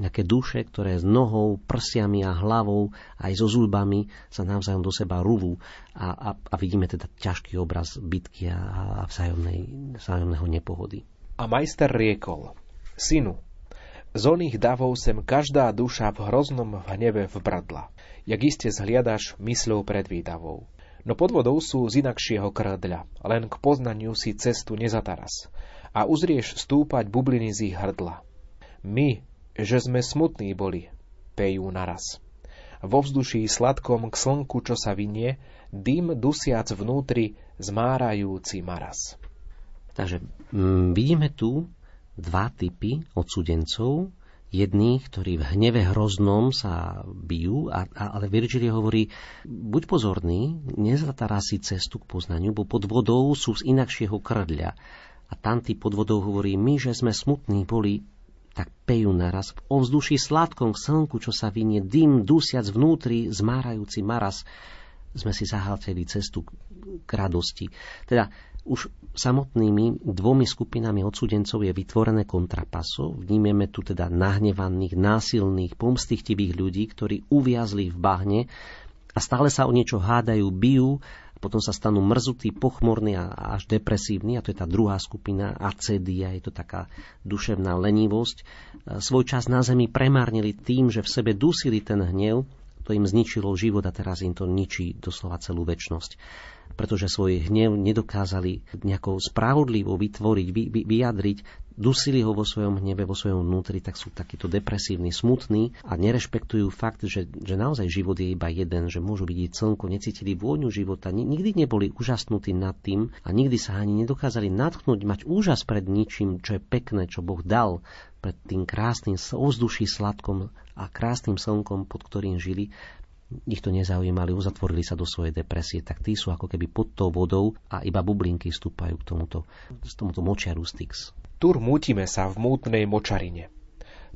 nejaké duše, ktoré s nohou, prsiami a hlavou aj so zúbami sa navzájom do seba rúvú a, a, a vidíme teda ťažký obraz bitky a, a vzájomnej, vzájomného nepohody. A majster riekol, synu, z oných davov sem každá duša v hroznom hneve vbradla, jak iste zhliadaš mysľou predvídavou. No pod vodou sú z inakšieho krdľa, len k poznaniu si cestu nezataraz a uzrieš stúpať bubliny z ich hrdla. My, že sme smutní boli, pejú naraz. Vo vzduší sladkom k slnku, čo sa vynie, dym dusiac vnútri, zmárajúci maraz. Takže mm, vidíme tu dva typy odsudencov, jedných, ktorí v hneve hroznom sa bijú, a, a, ale Virgil hovorí, buď pozorný, nezatará si cestu k poznaniu, bo pod vodou sú z inakšieho krdľa. A tam tí pod vodou hovorí, my, že sme smutní boli, tak pejú naraz v ovzduší sladkom k slnku, čo sa vynie dym, dusiac vnútri, zmárajúci maraz, sme si zahalteli cestu k radosti. Teda už samotnými dvomi skupinami odsudencov je vytvorené kontrapaso. Vnímeme tu teda nahnevaných, násilných, pomstichtivých ľudí, ktorí uviazli v bahne a stále sa o niečo hádajú, bijú potom sa stanú mrzutí, pochmurní a až depresívni, a to je tá druhá skupina, acédia, je to taká duševná lenivosť. E, svoj čas na zemi premárnili tým, že v sebe dusili ten hnev, to im zničilo život a teraz im to ničí doslova celú väčnosť pretože svoj hnev nedokázali nejako spravodlivo vytvoriť, vy, vy, vyjadriť, dusili ho vo svojom hneve, vo svojom vnútri, tak sú takíto depresívni, smutní a nerešpektujú fakt, že, že naozaj život je iba jeden, že môžu vidieť slnko, necítili vôňu života, nikdy neboli úžasnutí nad tým a nikdy sa ani nedokázali natchnúť, mať úžas pred ničím, čo je pekné, čo Boh dal, pred tým krásnym ovzduší sladkom a krásnym slnkom, pod ktorým žili, ich to nezaujímali, uzatvorili sa do svojej depresie, tak tí sú ako keby pod tou vodou a iba bublinky stúpajú k tomuto, k tomuto močiaru Styx. Tur mútime sa v mútnej močarine.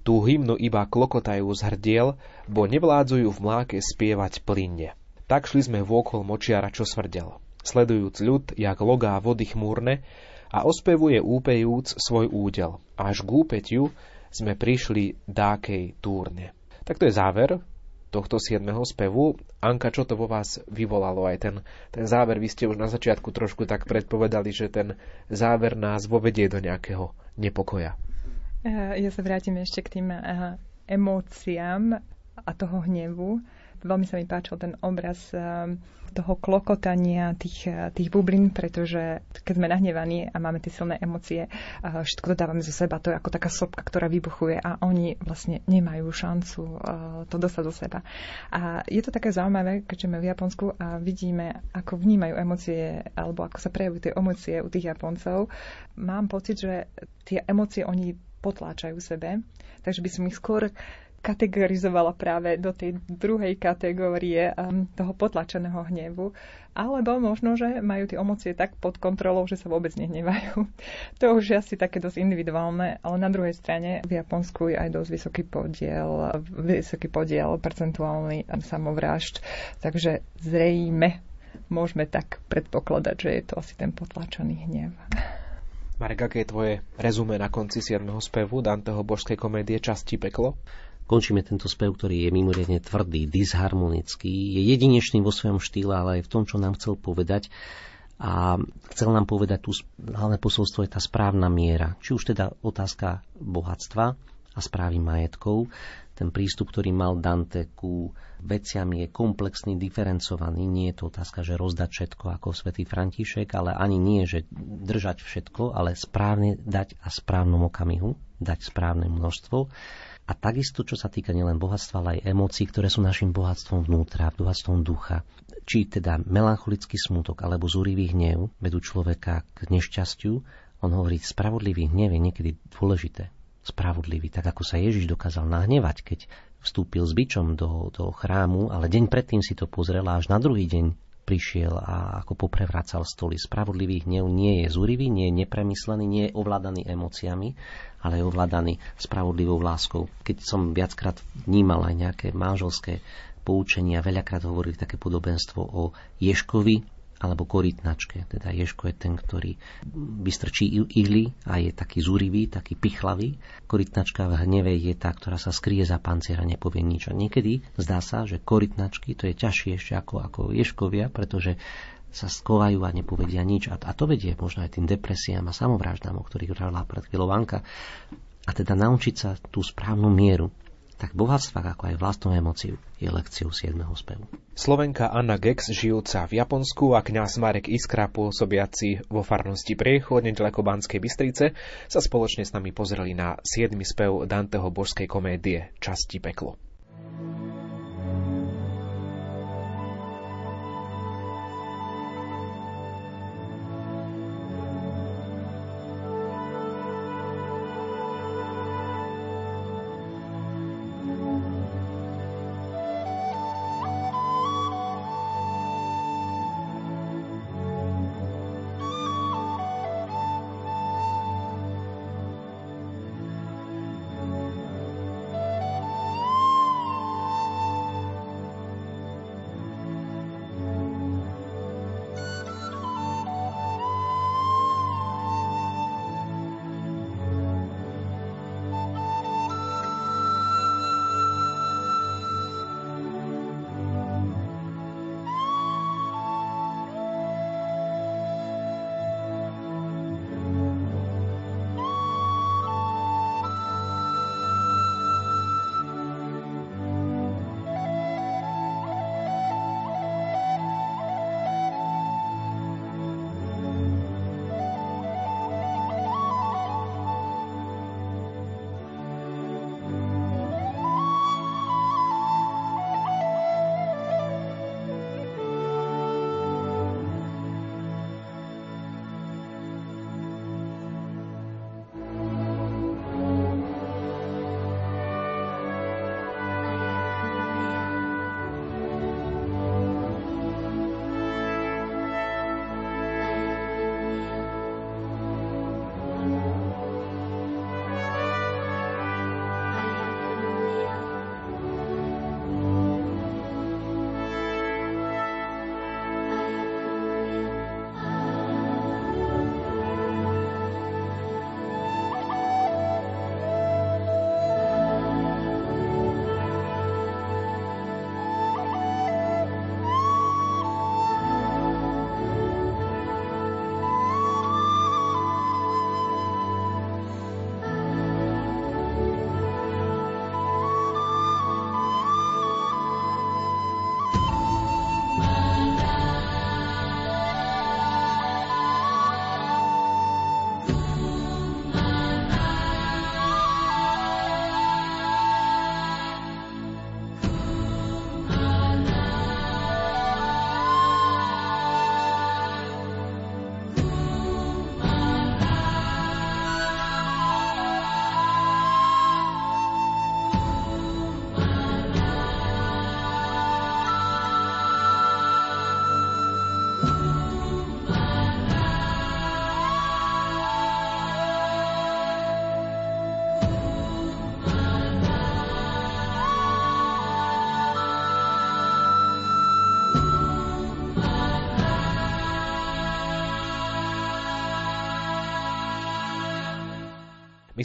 Tú hymnu iba klokotajú z hrdiel, bo nevládzujú v mláke spievať plynne. Tak šli sme vôkol močiara, čo smrdel. Sledujúc ľud, jak logá vody chmúrne, a ospevuje úpejúc svoj údel. Až k úpetiu sme prišli dákej túrne. Tak to je záver tohto 7. spevu. Anka, čo to vo vás vyvolalo aj ten, ten záver? Vy ste už na začiatku trošku tak predpovedali, že ten záver nás vovedie do nejakého nepokoja. Eh, ja sa vrátim ešte k tým eh, emóciám a toho hnevu. Veľmi sa mi páčil ten obraz ehm, toho klokotania tých, tých bublín, pretože keď sme nahnevaní a máme tie silné emócie, eh, všetko to dávame zo seba, to je ako taká sopka, ktorá vybuchuje a oni vlastne nemajú šancu eh, to dostať do seba. A je to také zaujímavé, keďže sme v Japonsku a vidíme, ako vnímajú emócie alebo ako sa prejavujú tie emócie u tých Japoncov. Mám pocit, že tie emócie oni potláčajú sebe, takže by som ich skôr kategorizovala práve do tej druhej kategórie um, toho potlačeného hnevu. Alebo možno, že majú tie emócie tak pod kontrolou, že sa vôbec nehnevajú. To už je asi také dosť individuálne, ale na druhej strane v Japonsku je aj dosť vysoký podiel, vysoký podiel percentuálny samovrážd. Takže zrejme môžeme tak predpokladať, že je to asi ten potlačený hnev. Marek, aké je tvoje rezume na konci 7. spevu Danteho božskej komédie Časti peklo? Končíme tento spev, ktorý je mimoriadne tvrdý, disharmonický, je jedinečný vo svojom štýle, ale aj v tom, čo nám chcel povedať. A chcel nám povedať, tu hlavné posolstvo je tá správna miera. Či už teda otázka bohatstva a správy majetkov, ten prístup, ktorý mal Dante ku veciam je komplexný, diferencovaný. Nie je to otázka, že rozdať všetko ako svätý František, ale ani nie, že držať všetko, ale správne dať a správnom okamihu, dať správne množstvo. A takisto, čo sa týka nielen bohatstva, ale aj emócií, ktoré sú našim bohatstvom vnútra, bohatstvom ducha. Či teda melancholický smutok alebo zúrivý hnev vedú človeka k nešťastiu, on hovorí, spravodlivý hnev je niekedy dôležité. Spravodlivý, tak ako sa Ježiš dokázal nahnevať, keď vstúpil s bičom do, do chrámu, ale deň predtým si to pozrel a až na druhý deň prišiel a ako poprevracal stoly. Spravodlivý hnev nie je zúrivý, nie je nepremyslený, nie je ovládaný emóciami, ale je ovládaný spravodlivou láskou. Keď som viackrát vnímal aj nejaké manželské poučenia, veľakrát hovorili také podobenstvo o Ješkovi, alebo korytnačke. Teda Ješko je ten, ktorý vystrčí ihly a je taký zúrivý, taký pichlavý. Korytnačka v hneve je tá, ktorá sa skrie za pancier a nepovie nič. A niekedy zdá sa, že korytnačky to je ťažšie ešte ako, ako Ješkovia, pretože sa skovajú a nepovedia nič. A, to vedie možno aj tým depresiám a samovraždám, o ktorých hovorila pred chvíľou Vanka. A teda naučiť sa tú správnu mieru tak bohatstvách ako aj vlastnú emociu je lekciou 7. spevu. Slovenka Anna Gex, žijúca v Japonsku a kňaz Marek Iskra, pôsobiaci vo farnosti Priechod, nedaleko Banskej Bystrice, sa spoločne s nami pozreli na 7. spev Danteho božskej komédie Časti peklo.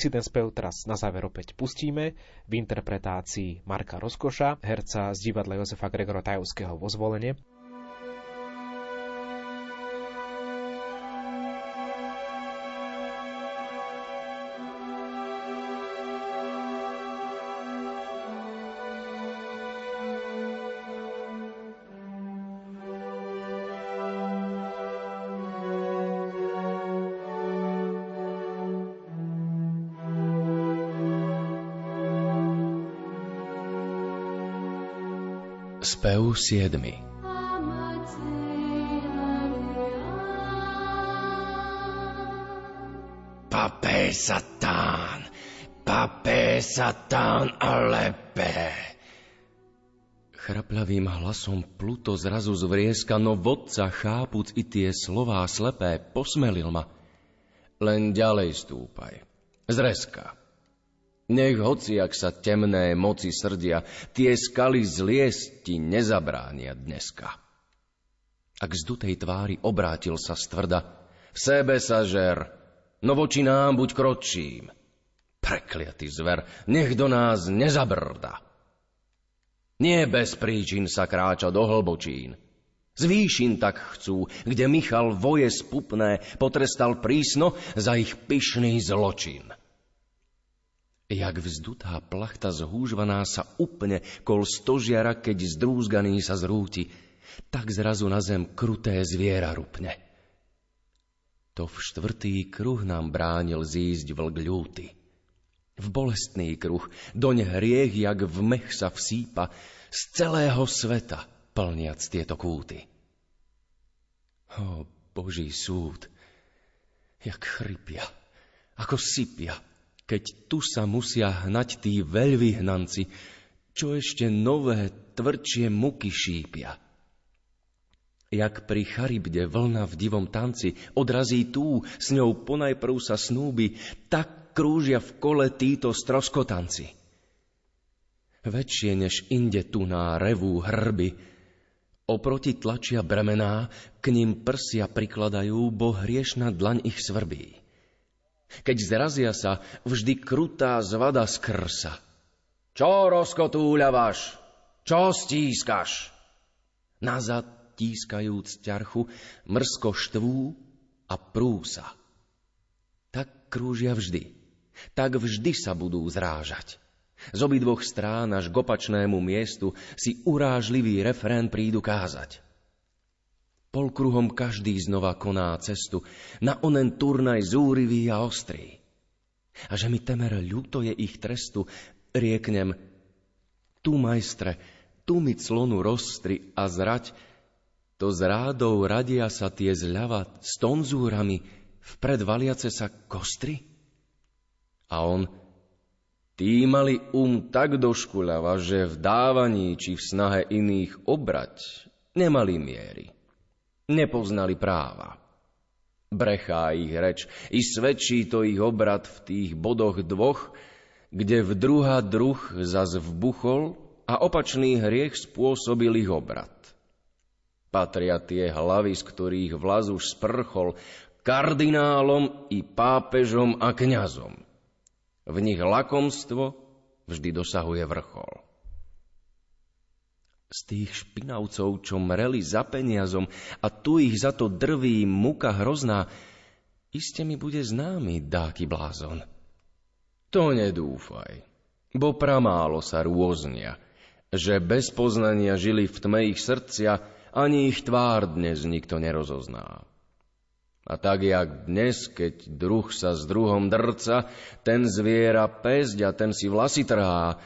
Si ten spev teraz na záver opäť pustíme v interpretácii Marka Rozkoša, herca z divadla Jozefa Gregora Tajovského vo zvolenie. Spev 7. Papé Satán, papé Satán a lepé. Chrapľavým hlasom Pluto zrazu zvrieska, no vodca, chápuc i tie slová slepé, posmelil ma. Len ďalej stúpaj. Zreska. Nech hoci, ak sa temné moci srdia, tie skaly zliesť nezabránia dneska. Ak z dutej tvári obrátil sa stvrda, v sebe sa žer, no voči nám buď kročím. Prekliatý zver, nech do nás nezabrda. Nie bez príčin sa kráča do hlbočín. Z výšin tak chcú, kde Michal voje spupné potrestal prísno za ich pyšný zločin. Jak vzdutá plachta zhúžvaná sa upne kol stožiara, keď zdrúzganý sa zrúti, tak zrazu na zem kruté zviera rupne. To v štvrtý kruh nám bránil zísť vlk ľúty. V bolestný kruh, doň hriech, jak v mech sa vsýpa, z celého sveta plniac tieto kúty. O, Boží súd, jak chrypia, ako sypia, keď tu sa musia hnať tí veľvyhnanci, čo ešte nové, tvrdšie muky šípia. Jak pri Charybde vlna v divom tanci odrazí tú, s ňou ponajprv sa snúbi, tak krúžia v kole títo stroskotanci. Väčšie než inde tu na revú hrby, oproti tlačia bremená, k ním prsia prikladajú, bo hriešna dlaň ich svrbí. Keď zrazia sa, vždy krutá zvada skrsa. Čo rozkotúľavaš? Čo stískaš? Nazad tískajúc ťarchu, mrsko štvú a prúsa. Tak krúžia vždy tak vždy sa budú zrážať. Z obidvoch strán až k opačnému miestu si urážlivý refrén prídu kázať. Polkruhom každý znova koná cestu, na onen turnaj zúrivý a ostrý. A že mi temer ľúto je ich trestu, rieknem, tu majstre, tu mi clonu rozstri a zrať, to z rádou radia sa tie zľava s tonzúrami vpred valiace sa kostry? A on, tí mali um tak doškuľava, že v dávaní či v snahe iných obrať nemali miery. Nepoznali práva. Brechá ich reč i svedčí to ich obrad v tých bodoch dvoch, kde v druhá druh zas vbuchol a opačný hriech spôsobil ich obrad. Patria tie hlavy, z ktorých vlaz už sprchol, kardinálom i pápežom a kňazom. V nich lakomstvo vždy dosahuje vrchol. Z tých špinavcov, čo mreli za peniazom a tu ich za to drví muka hrozná, iste mi bude známy dáky blázon. To nedúfaj, bo pramálo sa rôznia, že bez poznania žili v tme ich srdcia, ani ich tvár dnes nikto nerozozná. A tak jak dnes, keď druh sa s druhom drca, ten zviera pesť a ten si vlasy trhá,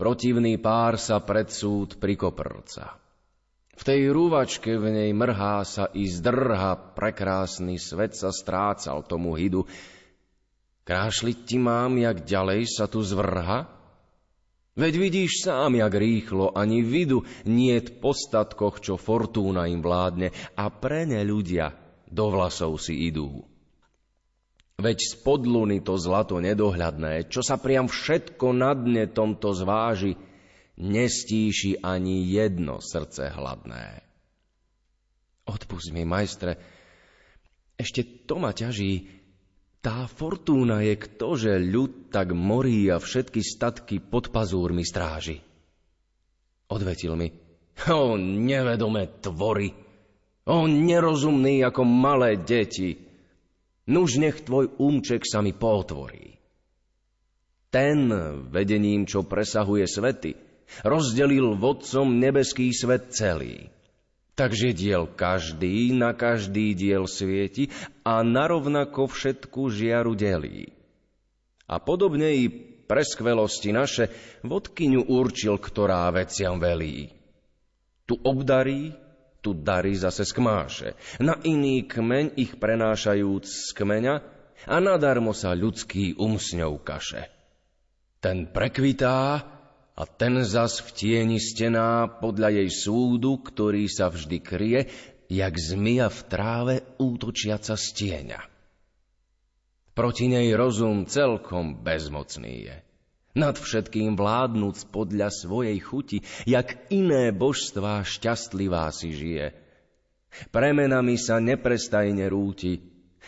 protivný pár sa pred súd prikoprca. V tej rúvačke v nej mrhá sa i zdrha, prekrásny svet sa strácal tomu hidu. Krášliť ti mám, jak ďalej sa tu zvrha? Veď vidíš sám, jak rýchlo ani vidu niet postatkoch, čo fortúna im vládne a pre ne ľudia do vlasov si idú. Veď spod luny to zlato nedohľadné, čo sa priam všetko na dne tomto zváži, nestíši ani jedno srdce hladné. Odpust mi, majstre, ešte to ma ťaží. Tá fortúna je kto, že ľud tak morí a všetky statky pod pazúrmi stráži. Odvetil mi, o nevedome tvory, O nerozumný ako malé deti, nuž nech tvoj umček sa mi potvorí. Ten, vedením, čo presahuje svety, rozdelil vodcom nebeský svet celý. Takže diel každý na každý diel svieti a narovnako všetku žiaru delí. A podobne i pre skvelosti naše vodkyňu určil, ktorá veciam velí. Tu obdarí, tu dary zase skmáše. Na iný kmeň ich prenášajúc z kmeňa a nadarmo sa ľudský um s ňou kaše. Ten prekvitá A ten zas v tieni stená podľa jej súdu, ktorý sa vždy kryje, jak zmia v tráve útočiaca stieňa. Proti nej rozum celkom bezmocný je. Nad všetkým vládnuc podľa svojej chuti, jak iné božstvá šťastlivá si žije. Premenami sa neprestajne rúti,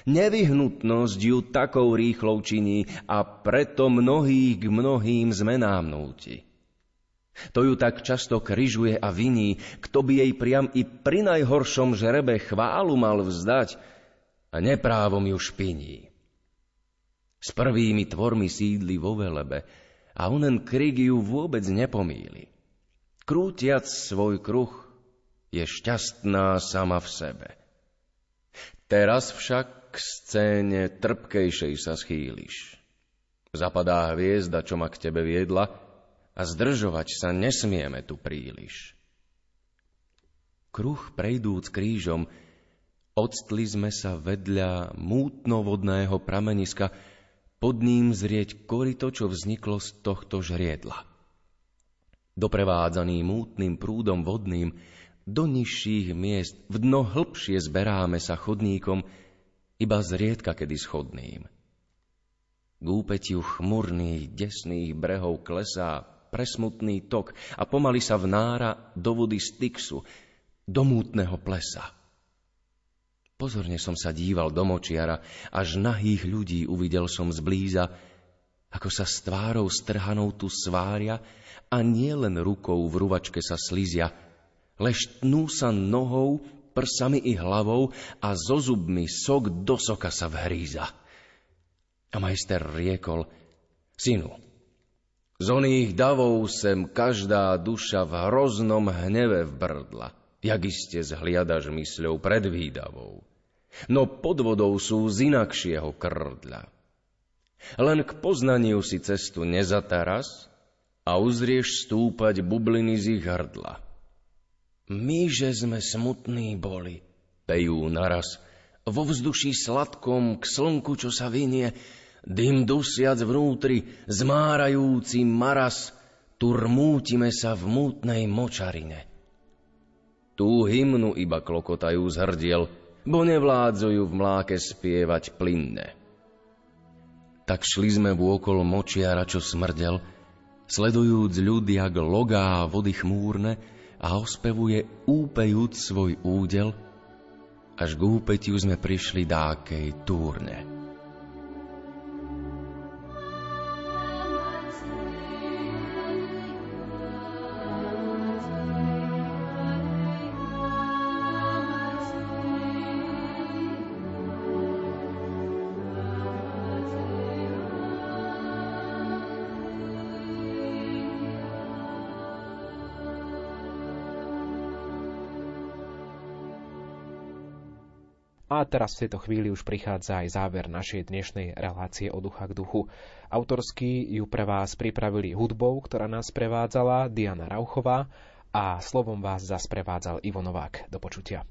nevyhnutnosť ju takou rýchlou činí a preto mnohých k mnohým zmenám núti. To ju tak často kryžuje a viní, kto by jej priam i pri najhoršom žrebe chválu mal vzdať a neprávom ju špiní. S prvými tvormi sídli vo velebe a onen krik ju vôbec nepomíli. Krútiac svoj kruh je šťastná sama v sebe. Teraz však k scéne trpkejšej sa schýliš. Zapadá hviezda, čo ma k tebe viedla a zdržovať sa nesmieme tu príliš. Kruh prejdúc krížom, odstli sme sa vedľa mútnovodného prameniska, pod ním zrieť korito, čo vzniklo z tohto žriedla. Doprevádzaný mútnym prúdom vodným, do nižších miest v dno hlbšie zberáme sa chodníkom, iba zriedka kedy schodným. K úpetiu chmurných, desných brehov klesá presmutný tok a pomaly sa vnára do vody Styxu, do mútneho plesa. Pozorne som sa díval do močiara, až nahých ľudí uvidel som zblíza, ako sa s tvárou strhanou tu svária a nie len rukou v ruvačke sa slizia, lež tnú sa nohou, prsami i hlavou a zo zubmi sok do soka sa vhríza. A majster riekol, synu, z oných davov sem každá duša v hroznom hneve vbrdla, jak iste zhliadaš mysľou pred výdavou no pod vodou sú z inakšieho krdľa. Len k poznaniu si cestu nezataraz a uzrieš stúpať bubliny z ich hrdla. My, že sme smutní boli, pejú naraz, vo vzduší sladkom k slnku, čo sa vynie, dym dusiac vnútri, zmárajúci maras, tu rmútime sa v mútnej močarine. Tú hymnu iba klokotajú z hrdiel, bo nevládzujú v mláke spievať plynne. Tak šli sme vôkol močiara, čo smrdel, sledujúc ľud, jak logá vody chmúrne a ospevuje úpejúc svoj údel, až k úpetiu sme prišli dákej túrne. A teraz v tejto chvíli už prichádza aj záver našej dnešnej relácie o ducha k duchu. Autorsky ju pre vás pripravili hudbou, ktorá nás prevádzala Diana Rauchová a slovom vás zasprevádzal Ivo Novák. Do počutia.